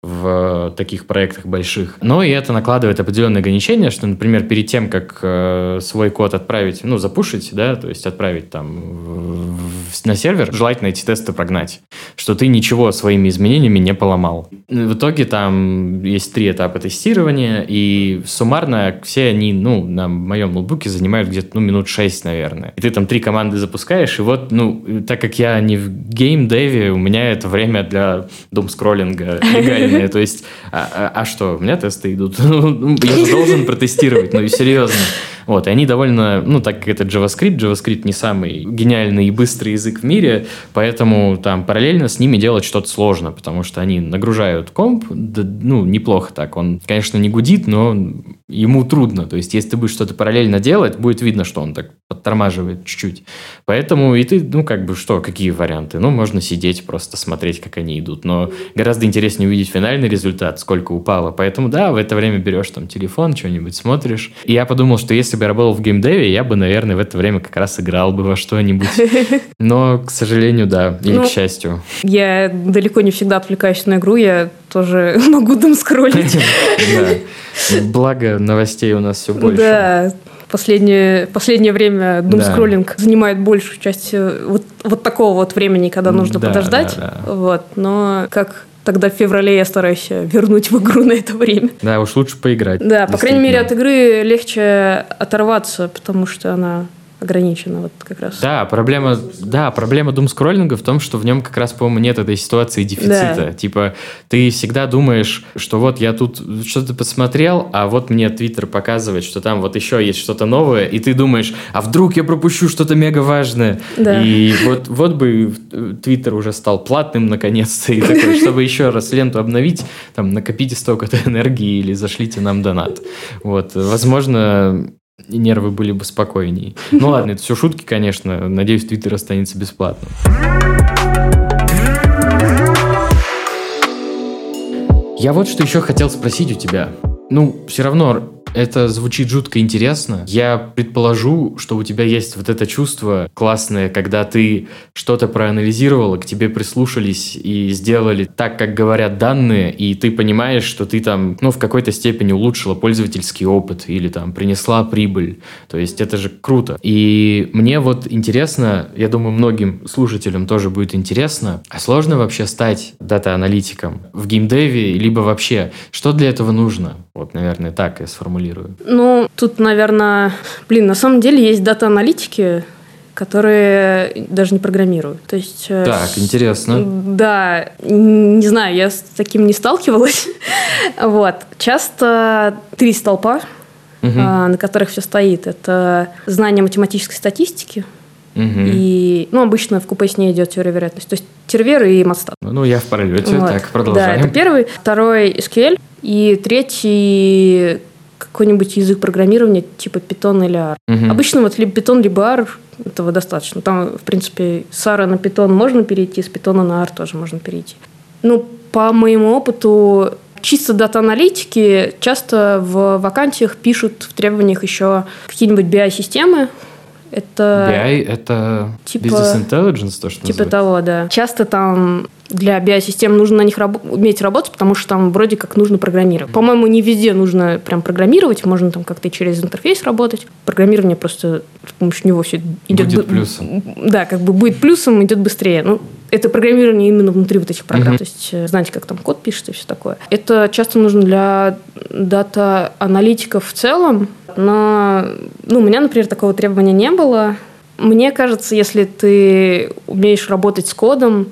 В таких проектах больших. Но и это накладывает определенные ограничения, что, например, перед тем, как э, свой код отправить, ну, запушить, да, то есть отправить там в, в, на сервер, желательно эти тесты прогнать, что ты ничего своими изменениями не поломал. В итоге там есть три этапа тестирования, и суммарно все они, ну, на моем ноутбуке занимают где-то, ну, минут шесть, наверное. И ты там три команды запускаешь, и вот, ну, так как я не в геймдеве, у меня это время для дум-скроллинга *laughs* реальные. То есть, а, а, а что, у меня тесты идут. *laughs* Ну, я же должен протестировать, ну и серьезно. Вот, и они довольно, ну, так как это JavaScript, JavaScript не самый гениальный и быстрый язык в мире, поэтому там параллельно с ними делать что-то сложно, потому что они нагружают комп, да, ну, неплохо так. Он, конечно, не гудит, но ему трудно. То есть, если ты будешь что-то параллельно делать, будет видно, что он так подтормаживает чуть-чуть. Поэтому и ты, ну, как бы, что, какие варианты? Ну, можно сидеть, просто смотреть, как они идут. Но гораздо интереснее увидеть финальный результат, сколько упало. Поэтому, да, в это время берешь там телефон, что-нибудь смотришь. И я подумал, что если бы я работал в геймдеве, я бы, наверное, в это время как раз играл бы во что-нибудь. *laughs* Но, к сожалению, да, или ну, к счастью. Я далеко не всегда отвлекаюсь на игру, я тоже *laughs* могу дом скроллить. *laughs* Благо новостей у нас все больше. Да, последнее, последнее время думскроллинг да. занимает большую часть э, вот, вот такого вот времени, когда нужно да, подождать. Да, да. Вот. Но как тогда в феврале я стараюсь вернуть в игру *laughs* на это время. Да, уж лучше поиграть. Да, по крайней мере, от игры легче оторваться, потому что она ограничено вот как раз. Да, проблема, да, проблема думскроллинга в том, что в нем как раз, по-моему, нет этой ситуации дефицита. Да. Типа, ты всегда думаешь, что вот я тут что-то посмотрел, а вот мне Твиттер показывает, что там вот еще есть что-то новое, и ты думаешь, а вдруг я пропущу что-то мега важное? Да. И вот, вот бы Твиттер уже стал платным наконец-то, и такой, *laughs* чтобы еще раз ленту обновить, там, накопите столько-то *laughs* энергии или зашлите нам донат. Вот, возможно, нервы были бы спокойнее. Ну *laughs* ладно, это все шутки, конечно. Надеюсь, Твиттер останется бесплатным. Я вот что еще хотел спросить у тебя. Ну, все равно это звучит жутко интересно. Я предположу, что у тебя есть вот это чувство классное, когда ты что-то проанализировала, к тебе прислушались и сделали так, как говорят данные, и ты понимаешь, что ты там, ну, в какой-то степени улучшила пользовательский опыт или там принесла прибыль. То есть это же круто. И мне вот интересно, я думаю, многим слушателям тоже будет интересно, а сложно вообще стать дата-аналитиком в геймдеве, либо вообще, что для этого нужно? Вот, наверное, так я сформулирую. Ну, тут, наверное, блин, на самом деле есть дата-аналитики, которые даже не программируют. То есть, э, так, интересно. Да, не знаю, я с таким не сталкивалась. *laughs* вот. Часто три столпа, угу. на которых все стоит. Это знание математической статистики, И, ну, обычно в купе с ней идет теория вероятности. То есть тервер и мастат. Ну, я в пролете, вот. так, продолжаем. Да, это первый. Второй SQL. И третий какой-нибудь язык программирования типа Python или R. Угу. Обычно вот либо Python, либо R этого достаточно. Там, в принципе, с R на Python можно перейти, с Python на R тоже можно перейти. Ну, по моему опыту, чисто дата-аналитики часто в вакансиях пишут в требованиях еще какие-нибудь BI-системы, это... BI – это типа, Business Intelligence, то, что Типа называется. того, да. Часто там для BI-систем нужно на них раб- уметь работать, потому что там вроде как нужно программировать. По-моему, не везде нужно прям программировать, можно там как-то через интерфейс работать. Программирование просто с помощью него все идет... Будет б- плюсом. Да, как бы будет плюсом, идет быстрее. Ну, это программирование именно внутри вот этих программ. Uh-huh. То есть э, знаете, как там код пишется и все такое. Это часто нужно для дата-аналитиков в целом, но ну, у меня, например, такого требования не было. Мне кажется, если ты умеешь работать с кодом,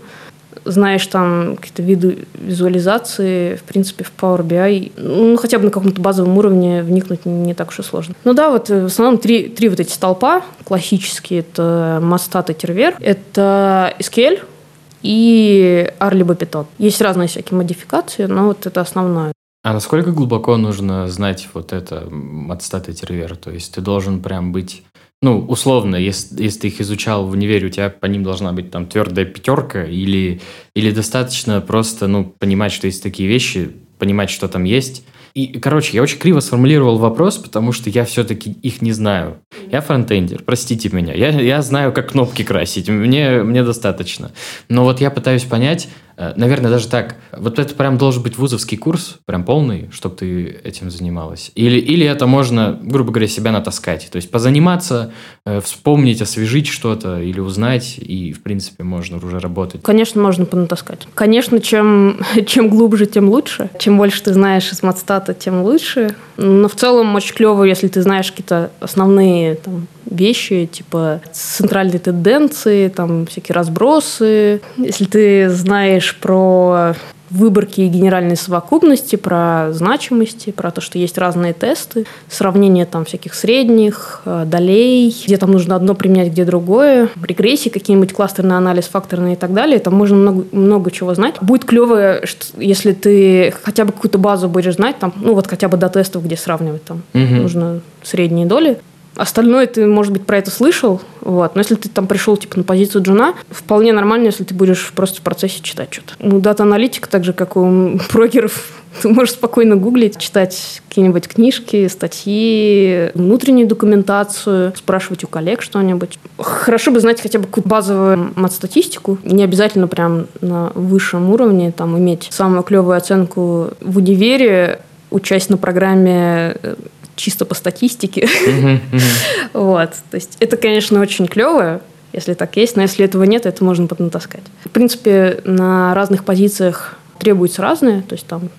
знаешь там какие-то виды визуализации, в принципе, в Power BI, ну, хотя бы на каком-то базовом уровне вникнуть не так уж и сложно. Ну да, вот э, в основном три, три вот эти столпа классические. Это Mostat и Terver. Это SQL, и либо Python. Есть разные всякие модификации, но вот это основное. А насколько глубоко нужно знать вот это Mostat и Terver? То есть ты должен прям быть ну, условно, если, если ты их изучал в универе, у тебя по ним должна быть там твердая пятерка, или, или достаточно просто, ну, понимать, что есть такие вещи, понимать, что там есть. И, короче, я очень криво сформулировал вопрос, потому что я все-таки их не знаю. Я фронтендер, простите меня. Я, я знаю, как кнопки красить, мне, мне достаточно. Но вот я пытаюсь понять, наверное, даже так. Вот это прям должен быть вузовский курс, прям полный, чтобы ты этим занималась. Или, или это можно, грубо говоря, себя натаскать. То есть позаниматься, э, вспомнить, освежить что-то или узнать, и, в принципе, можно уже работать. Конечно, можно понатаскать. Конечно, чем, *laughs* чем глубже, тем лучше. Чем больше ты знаешь из матстата, тем лучше. Но в целом очень клево, если ты знаешь какие-то основные там, вещи, типа центральные тенденции, там всякие разбросы. Если ты знаешь про выборки и генеральной совокупности, про значимости, про то, что есть разные тесты, сравнение там всяких средних, э, долей, где там нужно одно применять, где другое, регрессии, какие-нибудь кластерный анализ, факторный и так далее. Там можно много, много чего знать. Будет клево, если ты хотя бы какую-то базу будешь знать, там, ну вот хотя бы до тестов, где сравнивать там угу. нужно средние доли. Остальное ты, может быть, про это слышал, вот. Но если ты там пришел типа на позицию джуна, вполне нормально, если ты будешь просто в процессе читать что-то. Ну, дата-аналитика, так же, как у *laughs* брокеров, *laughs* ты можешь спокойно гуглить, читать какие-нибудь книжки, статьи, внутреннюю документацию, спрашивать у коллег что-нибудь. Хорошо бы знать хотя бы какую-то базовую мат-статистику. Не обязательно прям на высшем уровне там иметь самую клевую оценку в универе, участь на программе э, чисто по статистике. *laughs* Вот. То есть это, конечно, очень клево, если так есть, но если этого нет, это можно поднатаскать. В принципе, на разных позициях требуется разное, то есть там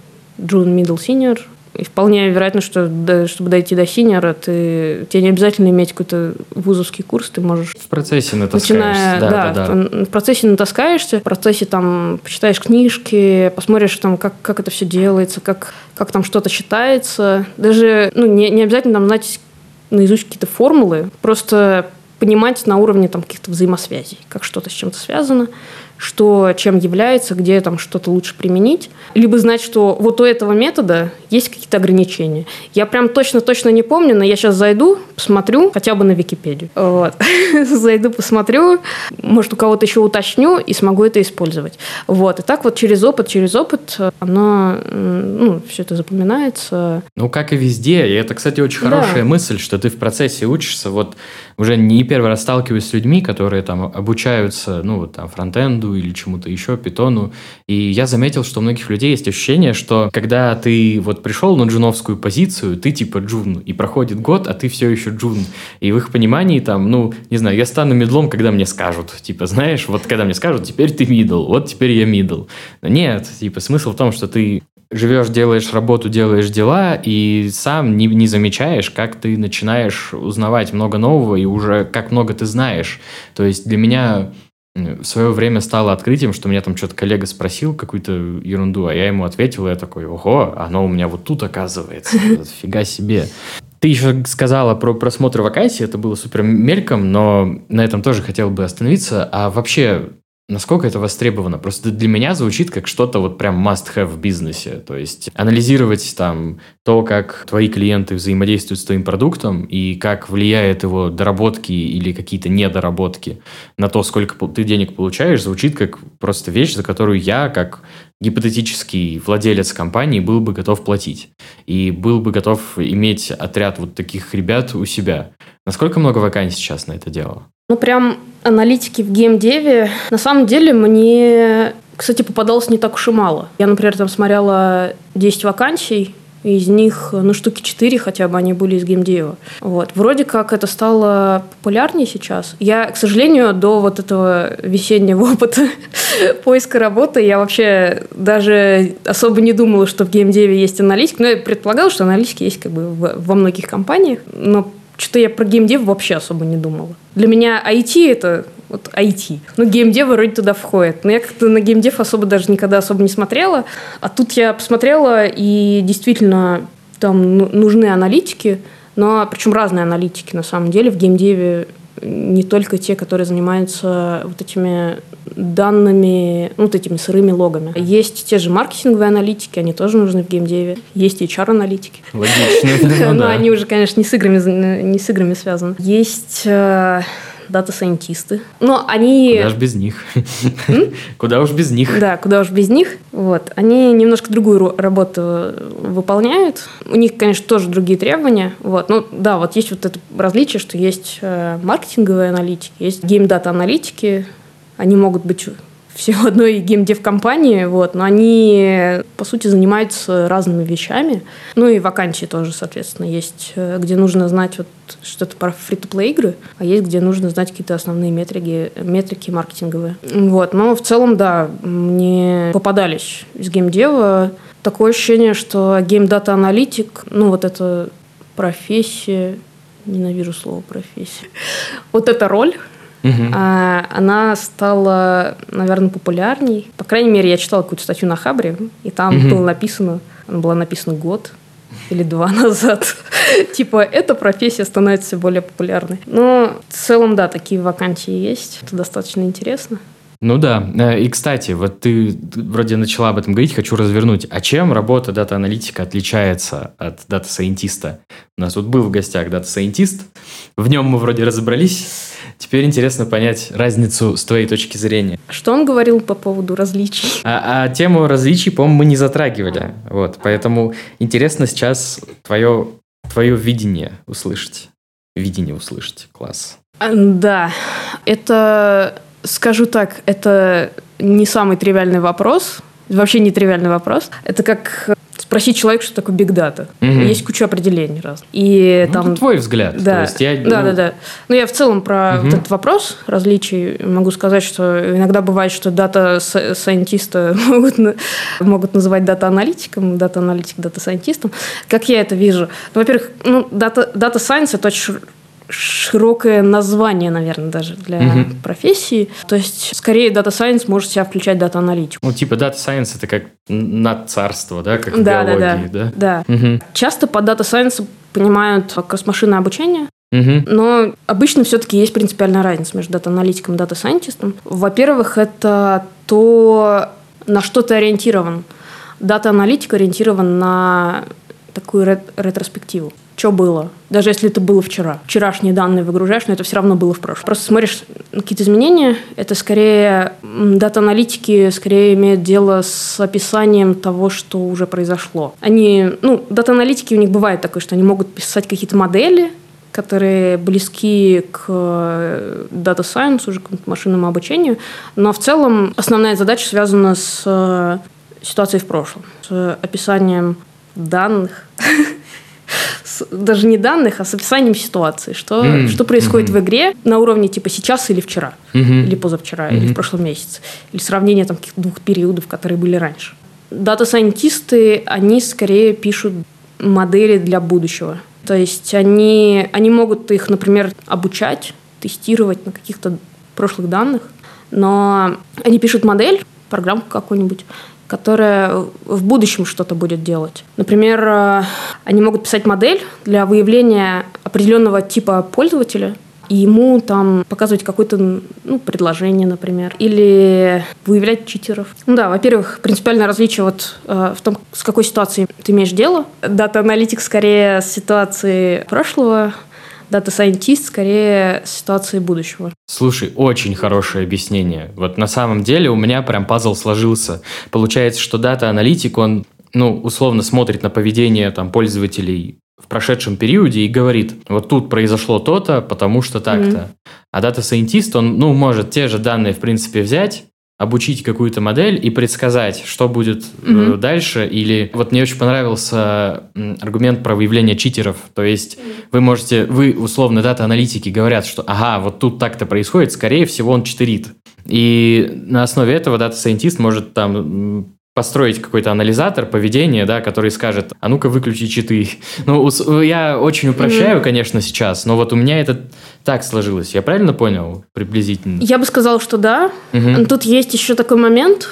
Джун, Middle, Senior, и вполне вероятно, что да, чтобы дойти до синера, ты, тебе не обязательно иметь какой-то вузовский курс, ты можешь... В процессе натаскаешься. Начиная, да, да, да, да. В процессе натаскаешься, в процессе там почитаешь книжки, посмотришь, там, как, как это все делается, как, как там что-то считается. Даже ну, не, не обязательно там знать наизусть какие-то формулы, просто понимать на уровне там, каких-то взаимосвязей, как что-то с чем-то связано, что чем является, где там что-то лучше применить, либо знать, что вот у этого метода есть какие-то ограничения. Я прям точно-точно не помню, но я сейчас зайду, посмотрю, хотя бы на Википедию. Вот. *laughs* зайду, посмотрю, может, у кого-то еще уточню и смогу это использовать. Вот. И так вот через опыт, через опыт оно, ну, все это запоминается. Ну, как и везде. И это, кстати, очень хорошая да. мысль, что ты в процессе учишься. Вот уже не первый раз сталкиваюсь с людьми, которые там обучаются, ну, вот там, фронтенду или чему-то еще, питону. И я заметил, что у многих людей есть ощущение, что когда ты вот пришел на джуновскую позицию, ты типа джун, и проходит год, а ты все еще джун. И в их понимании там, ну, не знаю, я стану middle ом, когда мне скажут. Типа, знаешь, вот когда мне скажут, теперь ты middle, вот теперь я middle. Нет, типа, смысл в том, что ты живешь, делаешь работу, делаешь дела, и сам не, не замечаешь, как ты начинаешь узнавать много нового, и уже как много ты знаешь. То есть для меня в свое время стало открытием, что меня там что-то коллега спросил какую-то ерунду, а я ему ответил, и я такой, ого, оно у меня вот тут оказывается, *laughs* фига себе. Ты еще сказала про просмотр вакансий, это было супер мельком, но на этом тоже хотел бы остановиться. А вообще, Насколько это востребовано? Просто для меня звучит как что-то вот прям must-have в бизнесе. То есть анализировать там то, как твои клиенты взаимодействуют с твоим продуктом и как влияет его доработки или какие-то недоработки на то, сколько ты денег получаешь, звучит как просто вещь, за которую я, как гипотетический владелец компании, был бы готов платить. И был бы готов иметь отряд вот таких ребят у себя. Насколько много вакансий сейчас на это дело? Ну, прям аналитики в геймдеве. На самом деле мне, кстати, попадалось не так уж и мало. Я, например, там смотрела 10 вакансий, из них, ну, штуки 4 хотя бы они были из геймдева. Вот. Вроде как это стало популярнее сейчас. Я, к сожалению, до вот этого весеннего *laughs* опыта поиска работы я вообще даже особо не думала, что в геймдеве есть аналитик. Но я предполагала, что аналитики есть как бы во многих компаниях. Но что-то я про геймдев вообще особо не думала. Для меня IT это вот IT. Ну, геймдев вроде туда входит. Но я как-то на геймдев особо даже никогда особо не смотрела. А тут я посмотрела, и действительно там ну, нужны аналитики, но причем разные аналитики на самом деле. В геймдеве не только те, которые занимаются вот этими данными, ну, вот этими сырыми логами. Есть те же маркетинговые аналитики, они тоже нужны в геймдеве. Есть HR-аналитики. Логично. *laughs* Но они уже, конечно, не с играми, связаны. Есть э, дата-сайентисты. Но они... Куда уж без них. Куда уж без них. Да, куда уж без них. Вот. Они немножко другую работу выполняют. У них, конечно, тоже другие требования. Вот. Ну, да, вот есть вот это различие, что есть э, маркетинговые аналитики, есть game data аналитики. Они могут быть все в одной геймдев-компании, вот, но они, по сути, занимаются разными вещами. Ну и вакансии тоже, соответственно, есть, э, где нужно знать вот что-то про free-to-play игры, а есть, где нужно знать какие-то основные метрики, метрики маркетинговые. Вот, но в целом, да, мне попадались из геймдева такое ощущение, что game data аналитик, ну вот это профессия, ненавижу слово профессия, *laughs* вот эта роль, Угу. А, она стала, наверное, популярней. По крайней мере, я читала какую-то статью на Хабре, и там угу. было написано, она была написана год или два *laughs* назад. типа, эта профессия становится все более популярной. Но в целом, да, такие вакансии есть. Это достаточно интересно. Ну да. Э, и, кстати, вот ты вроде начала об этом говорить, хочу развернуть. А чем работа дата-аналитика отличается от дата-сайентиста? У нас вот был в гостях дата-сайентист, в нем мы вроде разобрались. Теперь интересно понять разницу с твоей точки зрения. Что он говорил по поводу различий? А, а тему различий, по-моему, мы не затрагивали. Вот, поэтому интересно сейчас твое, твое видение услышать. Видение услышать. Класс. Да, это, скажу так, это не самый тривиальный вопрос, вообще не тривиальный вопрос. Это как спросить человека, что такое биг дата. Угу. Есть куча определений раз. И ну, там... Это твой взгляд. Да, есть я, да, ну... да, да. Ну, я в целом про угу. вот этот вопрос различий могу сказать, что иногда бывает, что дата-сайентиста *laughs* могут, могут называть дата-аналитиком, дата-аналитик дата-сайентистом. Как я это вижу? Ну, во-первых, ну, дата-сайенс – это очень широкое название, наверное, даже для угу. профессии. То есть, скорее, Data Science может себя включать дата-аналитику. Ну, типа Data Science это как над царство, да, как да, биологии, да? Да, да. Угу. Часто по Data Science понимают просто машинное обучение, Угу. Но обычно все-таки есть принципиальная разница между дата-аналитиком и дата-сайентистом. Во-первых, это то, на что ты ориентирован. Дата-аналитик ориентирован на такую рет- ретроспективу что было. Даже если это было вчера. Вчерашние данные выгружаешь, но это все равно было в прошлом. Просто смотришь какие-то изменения. Это скорее дата-аналитики скорее имеют дело с описанием того, что уже произошло. Они, ну, дата-аналитики у них бывает такое, что они могут писать какие-то модели, которые близки к э, Data Science, уже к машинному обучению. Но в целом основная задача связана с э, ситуацией в прошлом, с описанием данных, *laughs* даже не данных, а с описанием ситуации, что, mm-hmm. что происходит mm-hmm. в игре на уровне типа сейчас или вчера, mm-hmm. или позавчера, mm-hmm. или в прошлом месяце, или сравнение там двух периодов, которые были раньше. Дата-сайентисты, они скорее пишут модели для будущего. То есть они, они могут их, например, обучать, тестировать на каких-то прошлых данных, но они пишут модель, программку какую-нибудь, которая в будущем что-то будет делать. Например, э, они могут писать модель для выявления определенного типа пользователя, и ему там показывать какое-то ну, предложение, например, или выявлять читеров. Ну да, во-первых, принципиальное различие вот э, в том, с какой ситуацией ты имеешь дело. Дата-аналитик скорее с ситуации прошлого, дата-сайентист скорее с ситуации будущего. Слушай, очень хорошее объяснение. Вот на самом деле у меня прям пазл сложился. Получается, что дата-аналитик, он ну, условно смотрит на поведение там, пользователей в прошедшем периоде и говорит, вот тут произошло то-то, потому что так-то. Mm-hmm. А дата-сайентист, он, ну, может те же данные, в принципе, взять, обучить какую-то модель и предсказать, что будет mm-hmm. э, дальше. Или вот мне очень понравился аргумент про выявление читеров. То есть вы можете, вы условно дата-аналитики говорят, что ага, вот тут так-то происходит, скорее всего он читерит. И на основе этого дата-сайентист может там построить какой-то анализатор поведения, да, который скажет, а ну-ка выключи читы. *laughs* Ну, я очень упрощаю, mm-hmm. конечно, сейчас, но вот у меня это так сложилось. Я правильно понял приблизительно? Я бы сказал, что да. Mm-hmm. Тут есть еще такой момент.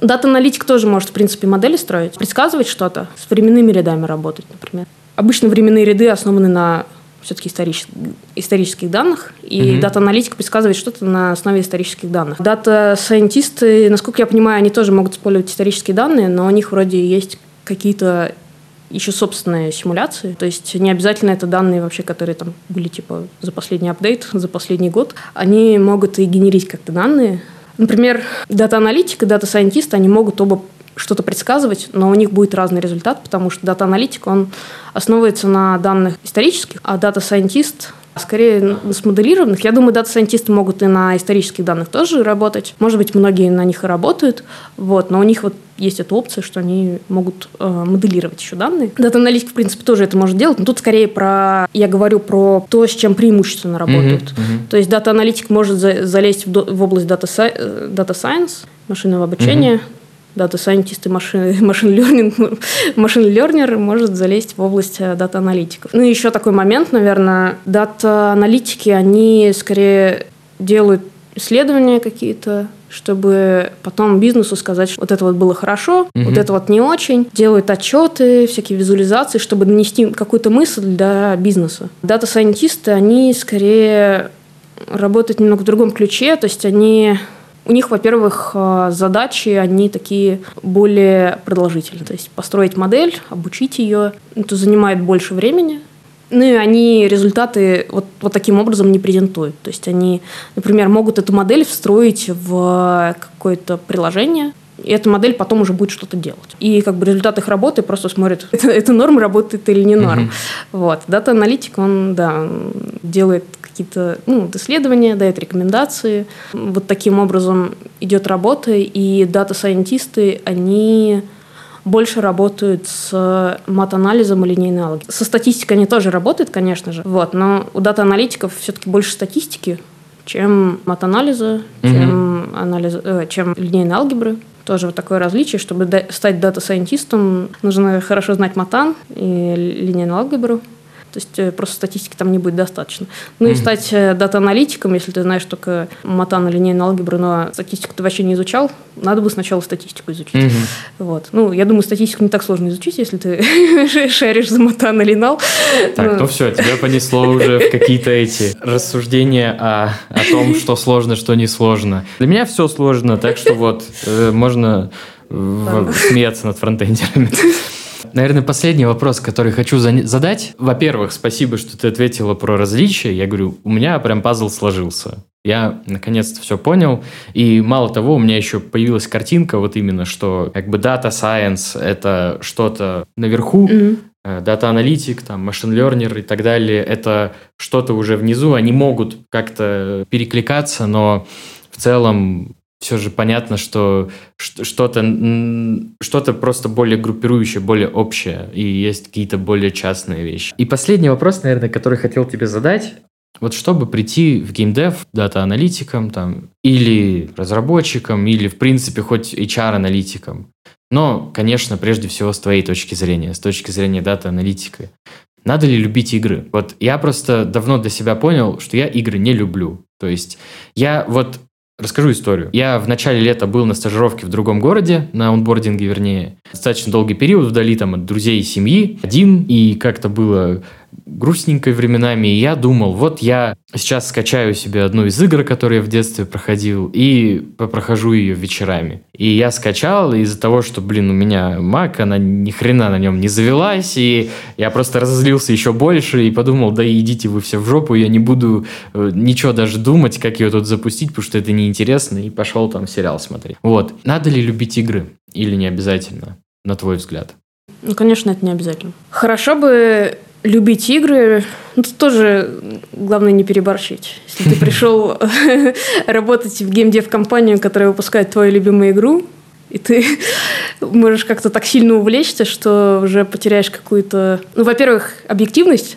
Дата-аналитик тоже может, в принципе, модели строить, предсказывать что-то, с временными рядами работать, например. Обычно временные ряды основаны на все-таки исторических, исторических данных, и mm-hmm. дата-аналитик предсказывает что-то на основе исторических данных. Дата-сайентисты, насколько я понимаю, они тоже могут использовать исторические данные, но у них вроде есть какие-то еще собственные симуляции. То есть не обязательно это данные вообще, которые там были типа за последний апдейт, за последний год. Они могут и генерить как-то данные. Например, дата-аналитик и дата-сайентист, они могут оба что-то предсказывать, но у них будет разный результат, потому что дата-аналитик, он основывается на данных исторических, а дата-сайентист скорее смоделированных. Я думаю, дата-сайентисты могут и на исторических данных тоже работать. Может быть, многие на них и работают, вот, но у них вот есть эта опция, что они могут э, моделировать еще данные. Дата-аналитик, в принципе, тоже это может делать, но тут скорее про, я говорю про то, с чем преимущественно работают. Mm-hmm, mm-hmm. То есть дата-аналитик может за, залезть в, в область Data Science, да, машинного обучения, mm-hmm дата-сайентист и machine, *laughs* machine learning, machine learner может залезть в область э, дата-аналитиков. Ну и еще такой момент, наверное, дата-аналитики, они скорее делают исследования какие-то, чтобы потом бизнесу сказать, что вот это вот было хорошо, угу. вот это вот не очень. Делают отчеты, всякие визуализации, чтобы донести какую-то мысль для бизнеса. Дата-сайентисты, они скорее работают немного в другом ключе, то есть они у них, во-первых, э, задачи, они такие более продолжительные. То есть построить модель, обучить ее, это занимает больше времени. Ну и они результаты вот, вот таким образом не презентуют. То есть они, например, могут эту модель встроить в какое-то приложение, и эта модель потом уже будет что-то делать. И как бы результат их работы просто смотрит, *laughs* это, это норм работает или не норм. Mm-hmm. Вот. Дата-аналитик, он, да, делает какие-то ну, исследования, дает рекомендации. Вот таким образом идет работа, и дата-сайентисты, они больше работают с мат-анализом и линейной алгеброй. Со статистикой они тоже работают, конечно же, вот, но у дата-аналитиков все-таки больше статистики, чем мат-анализа, mm-hmm. чем, анализ, э, чем линейной алгебры. Тоже вот такое различие. Чтобы стать дата-сайентистом, нужно хорошо знать матан и линейную алгебру. То есть э, просто статистики там не будет достаточно. Ну mm-hmm. и стать э, дата-аналитиком, если ты знаешь только матан или линейную алгебру, но статистику ты вообще не изучал, надо бы сначала статистику изучить. Mm-hmm. Вот. Ну, я думаю, статистику не так сложно изучить, если ты *laughs* шаришь за матан или нал. Так, ну все, тебя понесло уже в какие-то эти рассуждения о, о том, что сложно, что не сложно. Для меня все сложно, так что вот э, можно смеяться над фронтендерами. Наверное, последний вопрос, который хочу задать. Во-первых, спасибо, что ты ответила про различия. Я говорю, у меня прям пазл сложился. Я наконец-то все понял. И мало того, у меня еще появилась картинка вот именно, что как бы Data Science — это что-то наверху, mm-hmm. Дата-аналитик, там, машин learner и так далее, это что-то уже внизу, они могут как-то перекликаться, но в целом все же понятно, что что-то что просто более группирующее, более общее, и есть какие-то более частные вещи. И последний вопрос, наверное, который хотел тебе задать. Вот чтобы прийти в геймдев, дата-аналитиком там, или разработчиком, или, в принципе, хоть HR-аналитиком, но, конечно, прежде всего с твоей точки зрения, с точки зрения дата-аналитика, надо ли любить игры? Вот я просто давно для себя понял, что я игры не люблю. То есть я вот Расскажу историю. Я в начале лета был на стажировке в другом городе, на онбординге вернее. Достаточно долгий период, вдали там от друзей и семьи. Один, и как-то было грустненько временами, и я думал, вот я сейчас скачаю себе одну из игр, которые я в детстве проходил, и прохожу ее вечерами. И я скачал, из-за того, что, блин, у меня Mac, она ни хрена на нем не завелась, и я просто разозлился еще больше, и подумал, да идите вы все в жопу, я не буду э, ничего даже думать, как ее тут запустить, потому что это неинтересно, и пошел там сериал смотреть. Вот. Надо ли любить игры? Или не обязательно, на твой взгляд? Ну, конечно, это не обязательно. Хорошо бы любить игры, ну, тут тоже главное не переборщить. Если ты *laughs* пришел *laughs* работать в геймдев-компанию, которая выпускает твою любимую игру, и ты *laughs* можешь как-то так сильно увлечься, что уже потеряешь какую-то... Ну, во-первых, объективность.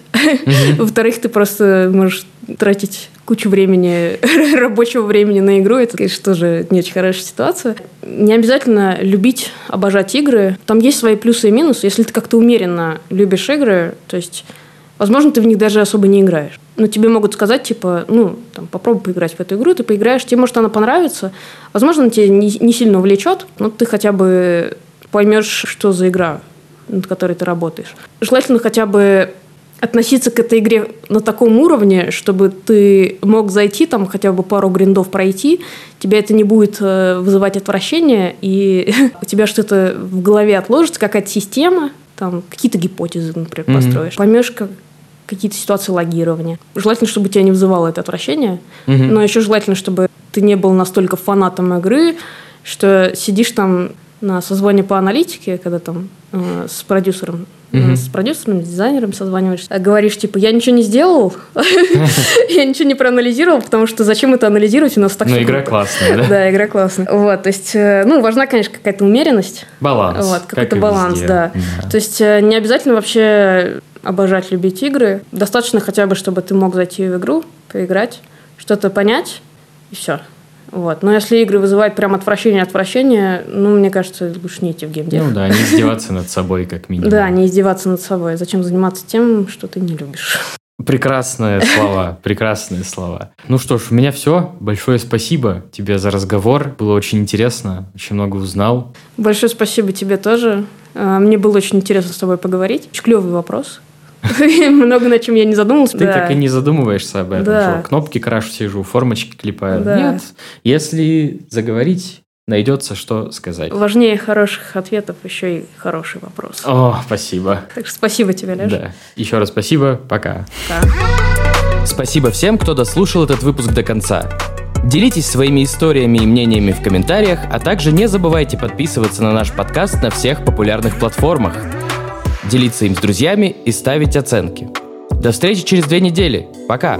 Во-вторых, ты просто можешь тратить кучу времени, *laughs* рабочего времени на игру. Это, конечно, тоже не очень хорошая ситуация. Не обязательно любить, обожать игры. Там есть свои плюсы и минусы. Если ты как-то умеренно любишь игры, то есть, возможно, ты в них даже особо не играешь. Но тебе могут сказать, типа, ну, там, попробуй поиграть в эту игру, ты поиграешь, тебе, может, она понравится. Возможно, она тебе не, не сильно увлечет, но ты хотя бы поймешь, что за игра, над которой ты работаешь. Желательно хотя бы относиться к этой игре на таком уровне, чтобы ты мог зайти, там хотя бы пару гриндов пройти, тебя это не будет э, вызывать отвращение, и *laughs* у тебя что-то в голове отложится, какая-то система, там какие-то гипотезы, например, mm-hmm. построишь, поймешь, как какие-то ситуации логирования. Желательно, чтобы тебя не вызывало это отвращение, mm-hmm. но еще желательно, чтобы ты не был настолько фанатом игры, что сидишь там на созвоне по аналитике, когда там э, с продюсером mm с продюсером, с дизайнером созваниваешься, а говоришь, типа, я ничего не сделал, *laughs* я ничего не проанализировал, потому что зачем это анализировать, у нас так Ну, игра классная, да? Да, игра классная. Вот, то есть, э, ну, важна, конечно, какая-то умеренность. Баланс. Вот, какой-то баланс, да. То есть, э, не обязательно вообще обожать, любить игры. Достаточно хотя бы, чтобы ты мог зайти в игру, поиграть, что-то понять, и все. Вот. Но если игры вызывают прям отвращение, отвращение, ну, мне кажется, лучше не идти в геймдев. Ну да, не издеваться над собой, как минимум. Да, не издеваться над собой. Зачем заниматься тем, что ты не любишь? Прекрасные слова, *laughs* прекрасные слова. Ну что ж, у меня все. Большое спасибо тебе за разговор. Было очень интересно, очень много узнал. Большое спасибо тебе тоже. А, мне было очень интересно с тобой поговорить. Очень клевый вопрос. *laughs* Много над чем я не задумывался. Ты так и не задумываешься об этом. Что кнопки крашу сижу, формочки клепаю. Нет. Если заговорить, найдется что сказать. Важнее хороших ответов еще и хороший вопрос. О, спасибо. Так что спасибо тебе, Леша. Да. Еще раз спасибо. Пока. Пока. Спасибо всем, кто дослушал этот выпуск до конца. Делитесь своими историями и мнениями в комментариях, а также не забывайте подписываться на наш подкаст на всех популярных платформах – делиться им с друзьями и ставить оценки. До встречи через две недели. Пока!